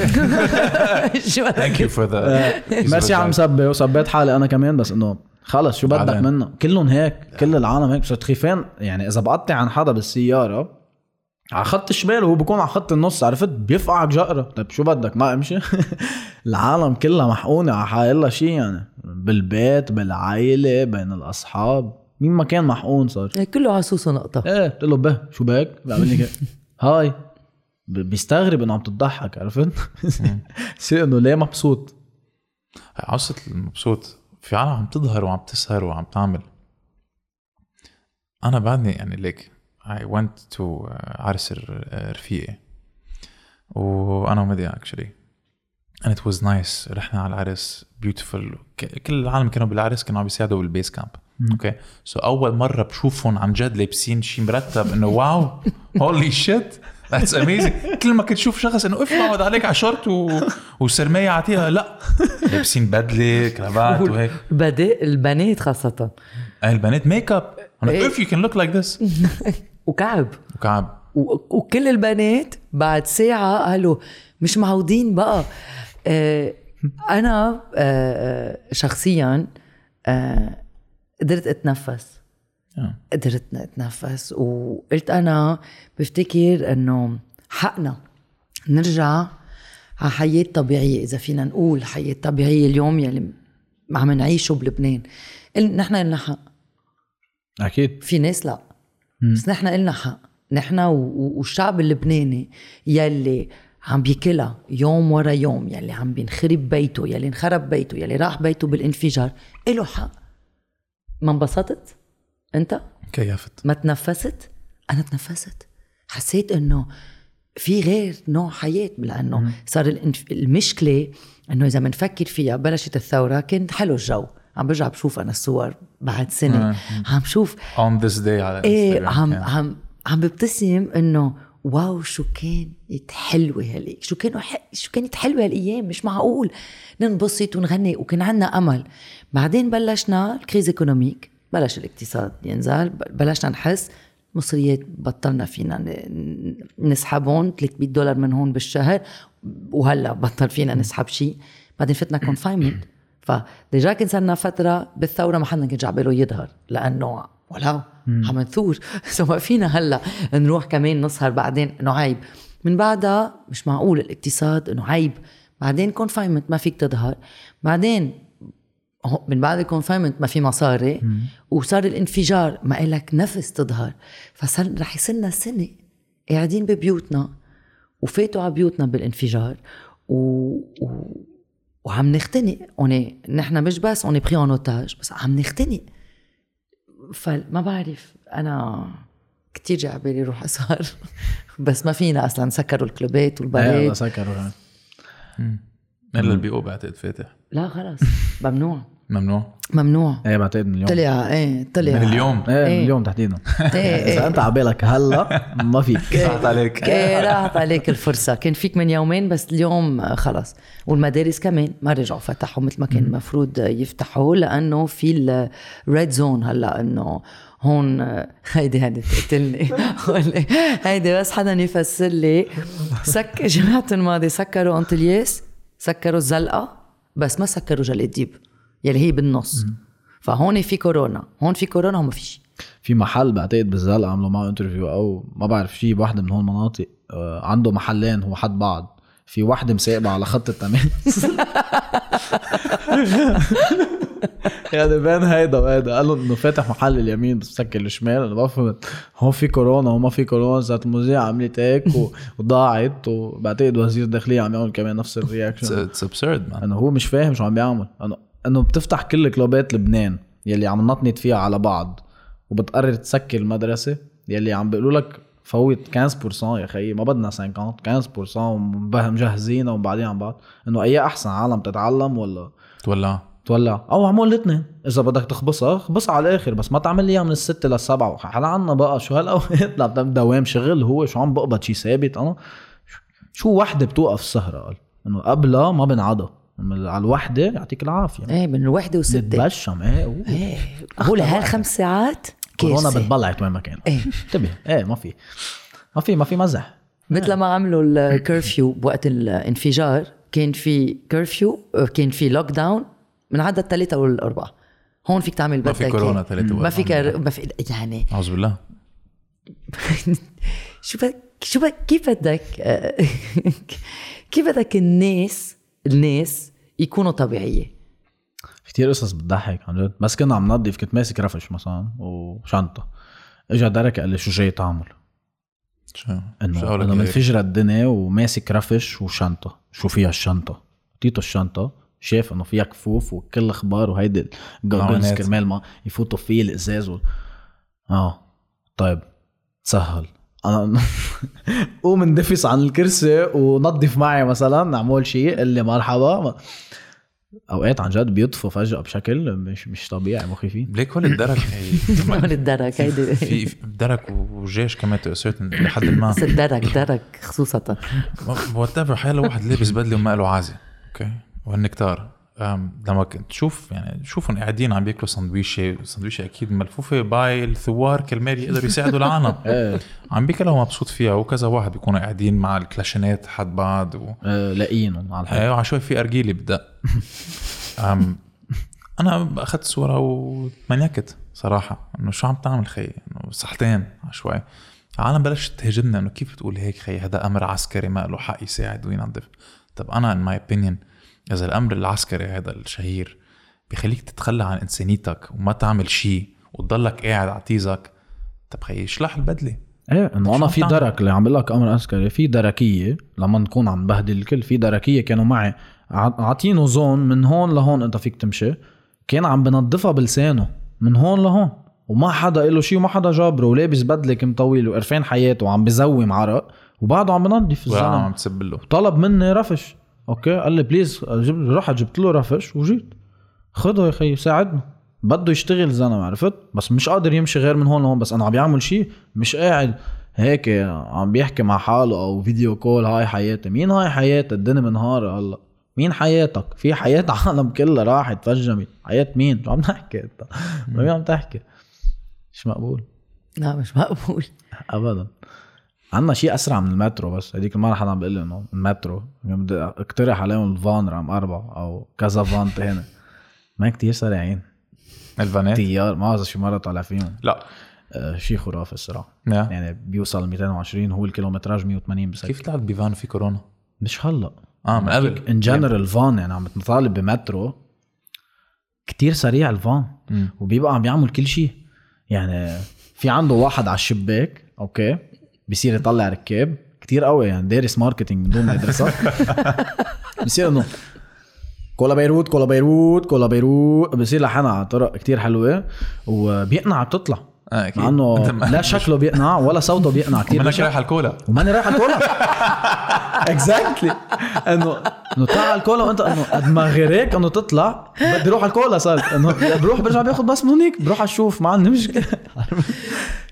شو thank you for the mercy عم سبي وسبيت حالي أنا كمان بس إنه خلص شو بدك. منا كلهم هيك كل العالم هيك. صرت خيفان يعني إذا بقطع عن حدا بالسيارة على خط الشمال وهو بيكون على خط النص عرفت؟ بيفقعك جقرة. طيب شو بدك؟ ما امشي. العالم كلها محقونة على حيلا شيء يعني. بالبيت بالعائلة بين الأصحاب. مين ما كان محقون صار؟ كله عصوصه نقطة. إيه قلت له به شو بك؟ بيعمل لي كده هاي. بيستغرب إنه عم تضحك عرفت؟ صير إنه ليه مبسوط؟ عصة المبسوط. في عالم عم تظهر وعم تسهر وعم تعمل. أنا بعدني يعني like I went to uh, عرس الر- رفيقي وأنا ومديا actually and it was nice. رحنا على العرس. Beautiful. كل العالم كانوا بالعرس كانوا عم بيساعدوا بال base camp okay so أول مرة بشوفهم عن جد لابسين شيء مرتب إنه واو. holy shit that's amazing كل ما كنت شوف شخص إنه إف بعود عليك على شورت و... وسرماية عتيقه لا. لابسين بدلة كرافات وهيك. البنات خاصة. هاي البنات make up إيه. if you can look like this وكعب. وكعب. و- وكل البنات بعد ساعة قالوا مش معودين بقى. آه، أنا آه، شخصيا آه، قدرت أتنفس. قدرت أتنفس. وقلت أنا بفتكر إنه حقنا نرجع على حياة طبيعية إذا فينا نقول حياة طبيعية اليوم يلي عم نعيشه بلبنان. نحن لنا حق أكيد. في ناس لا. بس نحن إلنا حق. نحن والشعب اللبناني يلي عم بيكلها يوم ورا يوم يلي عم بينخرب بيته يلي انخرب بيته يلي راح بيته بالانفجار إله حق. ما انبسطت؟ أنت؟ كيفت. ما تنفست؟ أنا تنفست. حسيت إنه في غير نوع حياة لأنه صار الانف... المشكلة إنه إذا بنفكر فيها بلشت الثورة كان حلو الجو. عم برجع بشوف أنا الصور بعد سنة. عم شوف. On this day على إيه عم. عم عم ببتسم إنه واو شو كانت حلوة هالي. شو كانوا ح... شو كانت حلوة هالأيام مش معقول. ننبسط ونغني وكان عنا أمل. بعدين بلشنا ال crise économique بلش الاقتصاد ينزل بلشنا نحس مصريات بطلنا فينا نسحبهم 300 دولار من هون بالشهر وهلا بطل فينا نسحب شيء بعدين فتنا confinement ف déjà كان صرنا فترة بالثورة ما حدا كان جا باله يظهر لأنه ولا عم نثور. so ما فينا هلأ نروح كمان نسهر بعدين إنه عيب. من بعدها مش معقول الاقتصاد إنه عيب. بعدين confinement ما فيك تظهر. بعدين من بعد ال confinement ما في مصاري. وصار الانفجار ما إلك نفس تظهر. فصار رح يصيرنا سنة قاعدين ببيوتنا. وفاتوا على بيوتنا بالانفجار. و... و... وعم نختنق. اوني نحن مش بس on est pris en otage بس عم نختنق. فما بعرف أنا كتير جا على بالي روح أسهر. بس ما فينا أصلا سكروا الكلوبات إيه والبارات سكروا. الا البي أو بعتقد فاتح. لا خلص. ممنوع. ممنوع؟ ممنوع. إيه بعتقد من اليوم. طلع إيه طلع. من اليوم؟ إيه من إيه. اليوم تحديدا. إيه، إذا إيه. أنت على بالك هلا ما فيك. راحت عليك. إيه راحت عليك الفرصة. كان فيك من يومين بس اليوم آه، خلص والمدارس كمان ما رجعوا فتحوا مثل ما كان المفروض يفتحوا لأنه في ال red zone هلا إنه هون آه، هيدي هيدي تقتلني. هيدي بس حدا يفسر لي. سك الجمعة الماضي سكروا أنطلياس سكروا الزلقة بس ما سكروا جل الديب يلي هي بالنص. فهون في كورونا هون في كورونا هون ما في شيء في محل بعتقد بالزلقة عملوا معه interview أو ما بعرف شيء بواحدة من هول المناطق آه، عنده محلين هو حد بعض. في وحده مساقبة على خط التماس. يعني بين هيدا وهيدا. قال له إنه فاتح محل اليمين بس مسكر الشمال. أنا ما فهمت هون في كورونا وما في كورونا. صارت المذيعة عملت هيك وضاعت وبعتقد وزير الداخلية عم يعمل كمان نفس ال reaction it's absurd man انه هو مش فاهم شو عم بيعمل. انه إنه بتفتح كل كلوبات لبنان يلي عم نطنط فيها على بعض وبتقرر تسكر المدرسة يلي عم بيقولوا لك فوت 15% يا خيي ما بدنا 50 15% ومجهزين وبعدين عن بعض. إنه أي أحسن عالم تتعلم ولا تولع تولع أو عمول الاثنين. إذا بدك تخبصها خبصها على الآخر بس ما تعمل لي إياها من الستة للسبعة حلا عنا بقى شو هالأوقات؟ دوام شغل هو شو عم بقبض شي ثابت؟ أنا شو وحدة بتوقف السهرة؟ قال. إنه قبلها ما من- على الوحدة يعطيك العافية إيه من الوحدة والستة نتبشم إيه. إيه هو لهالخمس ساعات كورونا. بتبلعت وين ما كان إيه انتبه إيه ما في ما في ما في مزح مثل ما عملوا ال curfew بوقت الانفجار كان في curfew كان في lockdown من عدد ثلاثة والأربعة هون فيك تعمل ما في بدك كورونا. ثلاثة ما فيك وأربعة. ما في يعني أعوذ بالله شو بدك شو بدك كيف بدك كيف بدك الناس الناس يكونوا طبيعية. كتير قصص بتضحك عن جد. بس كنا عم ننظف كنت ماسك رفش مثلا وشنطة. اجى درك قال لي شو جاي تعمل؟ شو؟ انه هيك؟ منفجرة الدنيا وماسك رفش وشنطة. شو فيها الشنطة؟ اعطيته الشنطة شاف إنه فيها كفوف وكل أخبار وهيدي ال goggles معونات. كرمال ما يفوتوا فيه الإزاز و... آه. طيب تسهل. أنا قوم اندفس عن الكرسي ونظف معي مثلا اعمل شيء. قل لي مرحبا. أوقات عن جد بيطفوا فجأة بشكل مش مش طبيعي مخيفين ليك هول الدرك؟ من الدرك هيدي. في درك وجيش كمان to certain لحد ما. بس الدرك درك خصوصا. whatever حيلا واحد لابس بدلة وما له عازة أوكي وهن كتار. لما كنت تشوف يعني تشوفهم قاعدين عم بياكلوا سندويشه سندويشه أكيد ملفوفة by الثوار كرمال يقدروا يساعدوا العالم. إيه. عم بياكلها مبسوط فيها وكذا واحد بيكونوا قاعدين مع الكلاشينات حد بعض و... آه، لاقيينهم على الحياة أيوه على شوي في أرجيلي بدق أم أنا أخذت صورة وتمنيكت صراحة إنه شو عم تعمل خي؟ إنه صحتين شوي العالم بلشت تهاجمنا إنه كيف بتقول هيك خي؟ هذا أمر عسكري ما له حق يساعد وينظف. طب أنا in my opinion اذا الأمر العسكري هذا الشهير بخليك تتخلى عن إنسانيتك وما تعمل شيء وتضلك قاعد على تيزك. طب خي اشلح البدلة. إيه إنه أنا في؟ درك اللي عم بقول لك أمر عسكري. في دركية لما نكون عم بهدل الكل في دركية كانوا معي. عاطينه zone من هون لهون انت فيك تمشي. كان عم بنظفها بلسانه من هون لهون وما حدا له شيء وما حدا جابره ولابس بدلة كم طويل وقرفان حياته وعم بزوم عرق وبعده عم بنظف الزلمة. عم تسب له. طلب مني رفش. أوكي قال لي please جب رحت جبت له رفش وجيت. خده يا خيي ساعدنا بده يشتغل الزلمه عرفت؟ بس مش قادر يمشي غير من هون لهون بس أنا عم بيعمل شيء مش قاعد هيك عم بيحكي مع حاله أو video call هاي حياتي. مين هاي حياتي؟ الدنيا منهارة. هلا مين حياتك؟ في حياة عالم كلها راحت فجمت حياة مين؟ شو عم نحكي أنت؟ ما عم تحكي؟ مش مقبول. لا مش مقبول. ابدا. عندنا شيء أسرع من المترو بس. هذيك المرة حدا عم بيقول لي إنه المترو بدي أقترح عليهم الفان رقم أربعة أو كذا فان تاني. ما كتير سريعين. الفانات؟ تيار ما بعرف شي مرة طالع فيهم. لا. آه شيء خرافي الصراحة. يعني بيوصل 220 هو ال kilométrage 180 بس. كيف طلعت بفان في كورونا؟ مش هلأ. آه من قبل. en général فان يعني عم نطالب بمترو كتير سريع الفان. وبيبقى عم يعمل كل شيء. يعني في عنده واحد على الشباك أوكي؟ بصير يطلع ركاب. كتير قوي يعني دارس marketing من دون ما يدرسها بصير إنه كولا بيروت كولا بيروت كولا بيروت. بصير لحنا على طرق كتير حلوة. وبيقنع بتطلع. آه أكيد. مع إنه لا شكله بيقنع ولا صوته بيقنع. منك بشع. رايح على الكولا. وماني رايح على الكولا. exactly إنه إنه تعال على الكولا وأنت إنه قد ما غيرك إنه تطلع. بدي أروح على الكولا صار. إنه بروح برجع باخذ بس من هونيك بروح أشوف ما عندي مشكلة.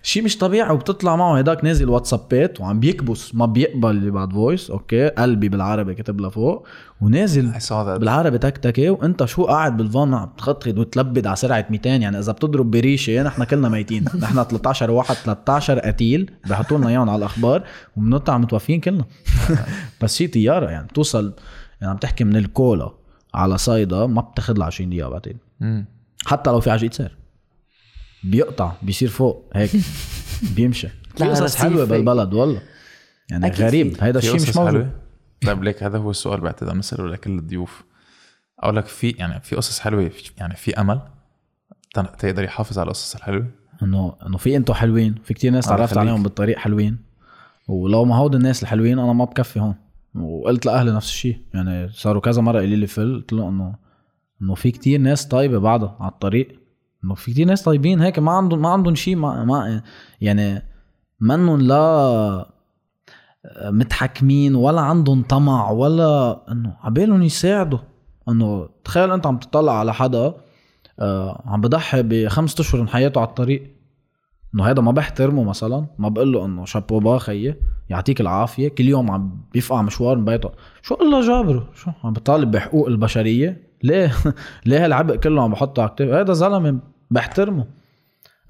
شيء مش طبيعي وبتطلع معه هداك نازل واتسابات وعم بيكبس ما بيقبل اللي بعد voice أوكي؟ قلبي بالعربي كتب لفوق ونازل I saw that. بالعربي تكتكه وأنت شو قاعد بالفان عم تخطخط وتلبد على سرعة 200 يعني إذا بتضرب بريشة نحن كلنا ميتين. نحن 13 واحد 13 قتيل بحطوا لنا إياهم على الأخبار وبنطلع متوفيين كلنا. بس شي طيارة يعني بتوصل يعني عم تحكي من الكولا على صيدا ما بتاخذ لها 20 دقيقة بعدين. مم. حتى لو في عجقة سير. بيقطع بيصير فوق هيك بيمشي. في لا، قصص حلوة. بالبلد والله. يعني أكيد غريب. هيدا الشيء مش قصص موجود. حلوة؟ طيب ليك هذا هو السؤال بعتقد عم نساله لكل الضيوف. أقول لك في يعني في قصص حلوة في- يعني في أمل تقدر يحافظ على القصص الحلوة؟ إنه إنه في أنتم حلوين في كتير ناس تعرفت. عليهم بالطريق حلوين. ولو ما هود الناس الحلوين أنا ما بكفي هون. وقلت لأهلي نفس الشيء. يعني صاروا كذا مرة قالوا لي فل قلت له إنه إنه في كتير ناس طيبة بعدها على الطريق. إنه في كتير ناس طيبين هيك ما عندهم ما عندهم شيء ما, ما يعني منهم لا متحكمين ولا عندهم طمع ولا إنه عبالهم يساعدوا. إنه تخيل أنت عم تطلع على حدا آه عم بضحي بخمسة أشهر من حياته على الطريق. إنه هذا ما بحترمه مثلا ما بقول له إنه شابو با خيي يعطيك العافية كل يوم عم بيفقع مشوار من بيته. شو الله جابره؟ شو؟ عم بطالب بحقوق البشرية؟ ليه؟ ليه هالعبء كله عم بحطه على كتاب هذا زلمة بحترمه.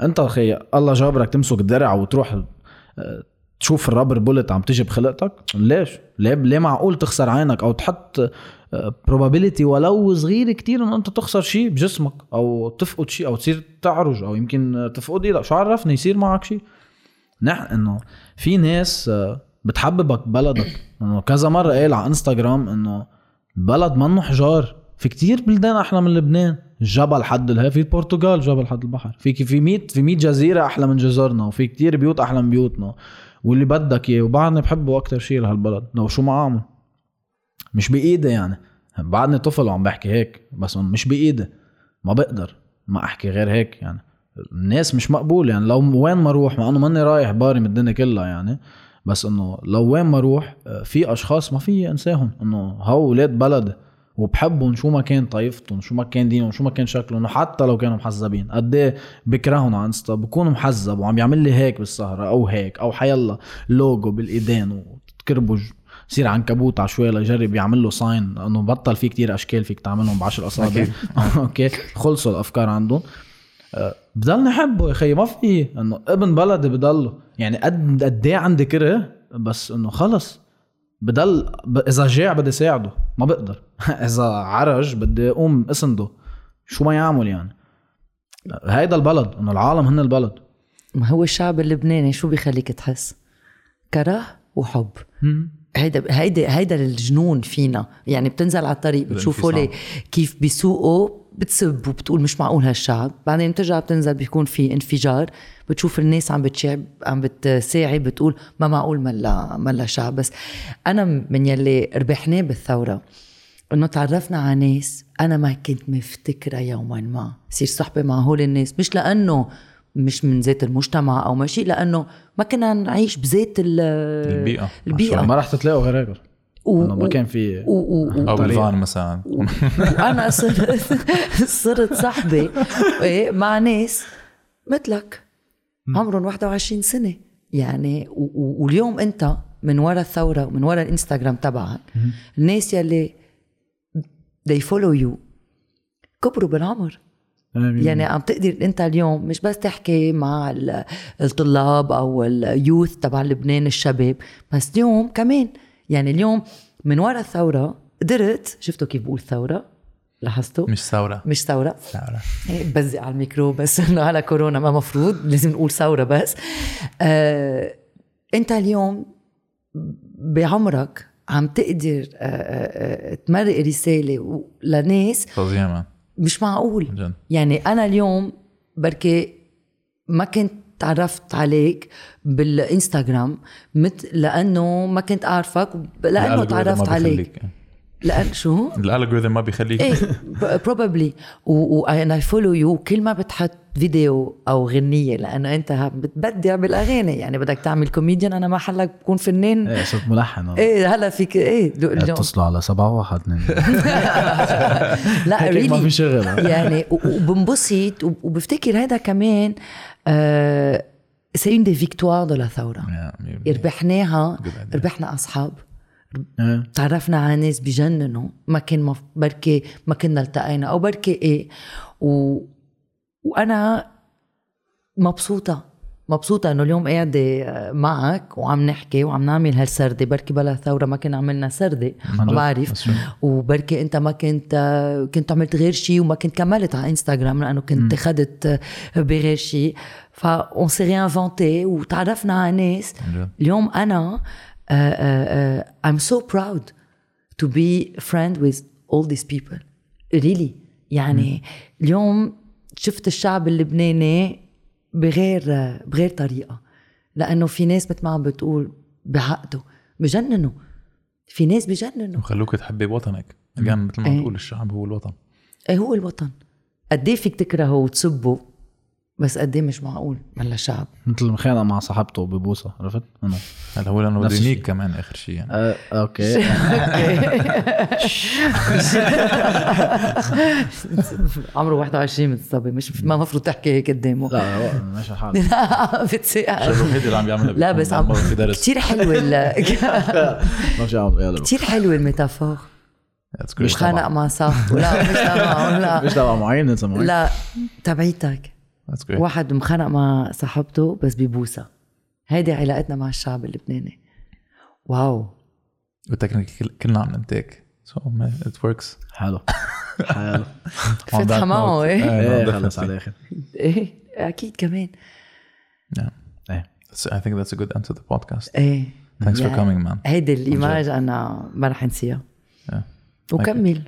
انت خي الله جابرك تمسك الدرع وتروح آه، تشوف الرابر بولت عم تجي بخلقتك؟ ليش؟ ليه ليه معقول تخسر عينك أو تحط probability ولو صغيره كتير إنه أنت تخسر شيء بجسمك أو تفقد شيء أو تصير تعرج أو يمكن تفقد إيدك؟ شو عرفني يصير معك شيء نحن إنه في ناس آه، بتحببك ببلدك إنه كذا مرة قال على انستغرام إنه البلد منه حجار. في كتير بلدان أحلى من لبنان. جبل حد الها في البرتغال جبل حد البحر. في في 100 في 100 جزيرة أحلى من جزرنا وفي كتير بيوت أحلى من بيوتنا. واللي بدك إياه وبعدني بحبه أكتر شيء لهالبلد لو شو ما اعمل مش بإيدي يعني. بعدني طفل وعم بحكي هيك بس مش بإيدي. ما بقدر ما أحكي غير هيك يعني. الناس مش مقبول يعني. لو وين ما أروح مع إنه ماني رايح بارم الدنيا كلها يعني بس إنه لو وين ما أروح آه، في أشخاص ما في أنساهم. إنه هو ولاد بلد وبحبهم شو ما كان طائفتهم شو ما كان دينهم شو ما كان شكلهم وحتى لو كانوا محزبين. قد إيه بكرههم على Insta بكون محزب وعم يعمل لي هيك بالسهرة أو هيك أو حيلا لوجو بالإيدين وتكربج يصير عنكبوت على شوي ليجرب يعمل له sign لأنه بطل في كتير أشكال فيك تعملهم بعشر أصابع. أوكي خلصوا الأفكار عندهم. أه، بضلني أحبه يا خيي ما في إنه ابن بلدي بضله. يعني قد قد إيه عندي كره بس إنه خلص. بضل ب... إذا جاع بدي ساعده ما بقدر. إذا عرج بدي أقوم اسنده شو ما يعمل يعني؟ هيدا البلد إنه العالم هن البلد. ما هو الشعب اللبناني شو بيخليك تحس؟ كره وحب. هيدا هيدا هيدا الجنون فينا. يعني بتنزل على الطريق بتشوفوا لي كيف بيسوقوا بتسب وبتقول مش معقول هالشعب. بعدين بترجع بتنزل بيكون في انفجار. بتشوف الناس عم بتشعب عم بتساعي بتقول ما معقول ملا ملا شعب. بس أنا من يلي ربحناه بالثورة إنه تعرفنا على ناس أنا ما كنت مفتكره يوما ما. صير صحبة مع هول الناس. مش لأنه مش من ذات المجتمع أو ما شيء لأنه ما كنا نعيش بذات البيئة. البيئة. ما راح تلاقوا غير و... ما كان في و... و... أو بالفان مثلا. وأنا صرت صرت صاحبة إيه، مع ناس مثلك. عمرهم 21 سنة. يعني و... واليوم أنت من وراء الثورة ومن وراء الإنستغرام تبعك الناس يلي they follow you كبروا بالعمر. يعني عم تقدر أنت اليوم مش بس تحكي مع الطلاب أو اليوث تبع لبنان الشباب بس اليوم كمان يعني اليوم من وراء الثورة قدرت شفتوا كيف بقول ثورة؟ لاحظتوا؟ مش ثورة. مش ثورة. ثورة. إيه، بزق على الميكرو بس إنه على كورونا ما مفروض لازم نقول ثورة بس. آه، أنت اليوم بعمرك عم تقدر آه، آه، آه، تمرق رسالة لناس فظيعة مش معقول. جد. يعني أنا اليوم بركي ما كنت تعرفت عليك بالإنستغرام مثل لأنه ما كنت أعرفك لأنه تعرفت عليك. لأن شو؟ ال algorithm ما بيخليك. إيه probably وأنا I follow you كل ما بتحط فيديو أو غنية لأنه أنت بتبدع بالاغاني يعني بدك تعمل كوميديان أنا محلك بكون فنان. إيه صرت ملحن. إيه هلا فيك إيه اتصلوا على سبعة واحد لا really ما في شغل. يعني وبنبسط وبفتكر هذا كمان. c'est une des victoires de la ثورة. ربحناها ربحنا أصحاب. إيه. تعرفنا على ناس بجننوا. ما كان مف... بركي ما كنا التقينا أو بركي إيه. و... وأنا مبسوطة. مبسوطة إنه اليوم قاعدة معك وعم نحكي وعم نعمل هالسردة. بركي بلا ثورة ما كنا عملنا سردة ما بعرف. وبركي أنت ما كنت كنت عملت غير شيء وما كنت كملت على انستغرام لأنه كنت خدت بغير شيء ف on s'est réinventés وتعرفنا على ناس. اليوم أنا uh, I'm so proud to be friend with all these people. Really. يعني. اليوم شفت الشعب اللبناني بغير بغير طريقة. لأنه في ناس مثل ما عم بتقول بعقده بجننوا. في ناس بجننوا. وخلوك تحبي وطنك. again مثل ما إيه. تقول الشعب هو الوطن. إيه هو الوطن. قد إيه فيك تكرهه وتسبه؟ بس قد إيه مش معقول؟ ملا شعب مثل مخانق مع صاحبته ببوسه عرفت؟ أنا هلا هو لأنه بده كمان آخر شيء يعني؟ آه، أوكي. عمره 21 متصبي مش ما المفروض تحكي هيك قدامه. لا ماشي الحال. لا بتسيء. الوحيد اللي عم يعملها لا بس عم كثير حلوة كثير حلوة ال metaphor. مش خانق مع صاحبه. لا مش تبعه لا. مش تبع معين لا تبعيتك. واحد مخانق مع صاحبته بس ببوسه هيدي علاقتنا مع الشعب اللبناني. wow. و technically كلنا عم ننتاك so it works حلو. حلو. فتحة معه إيه. إيه خلص على الآخر إيه أكيد كمان. Yeah. إيه. I think that's a good end to the podcast. إيه. Thanks for coming man. هيدي الإيماج أنا ما رح أنسيها. Yeah. وكمل.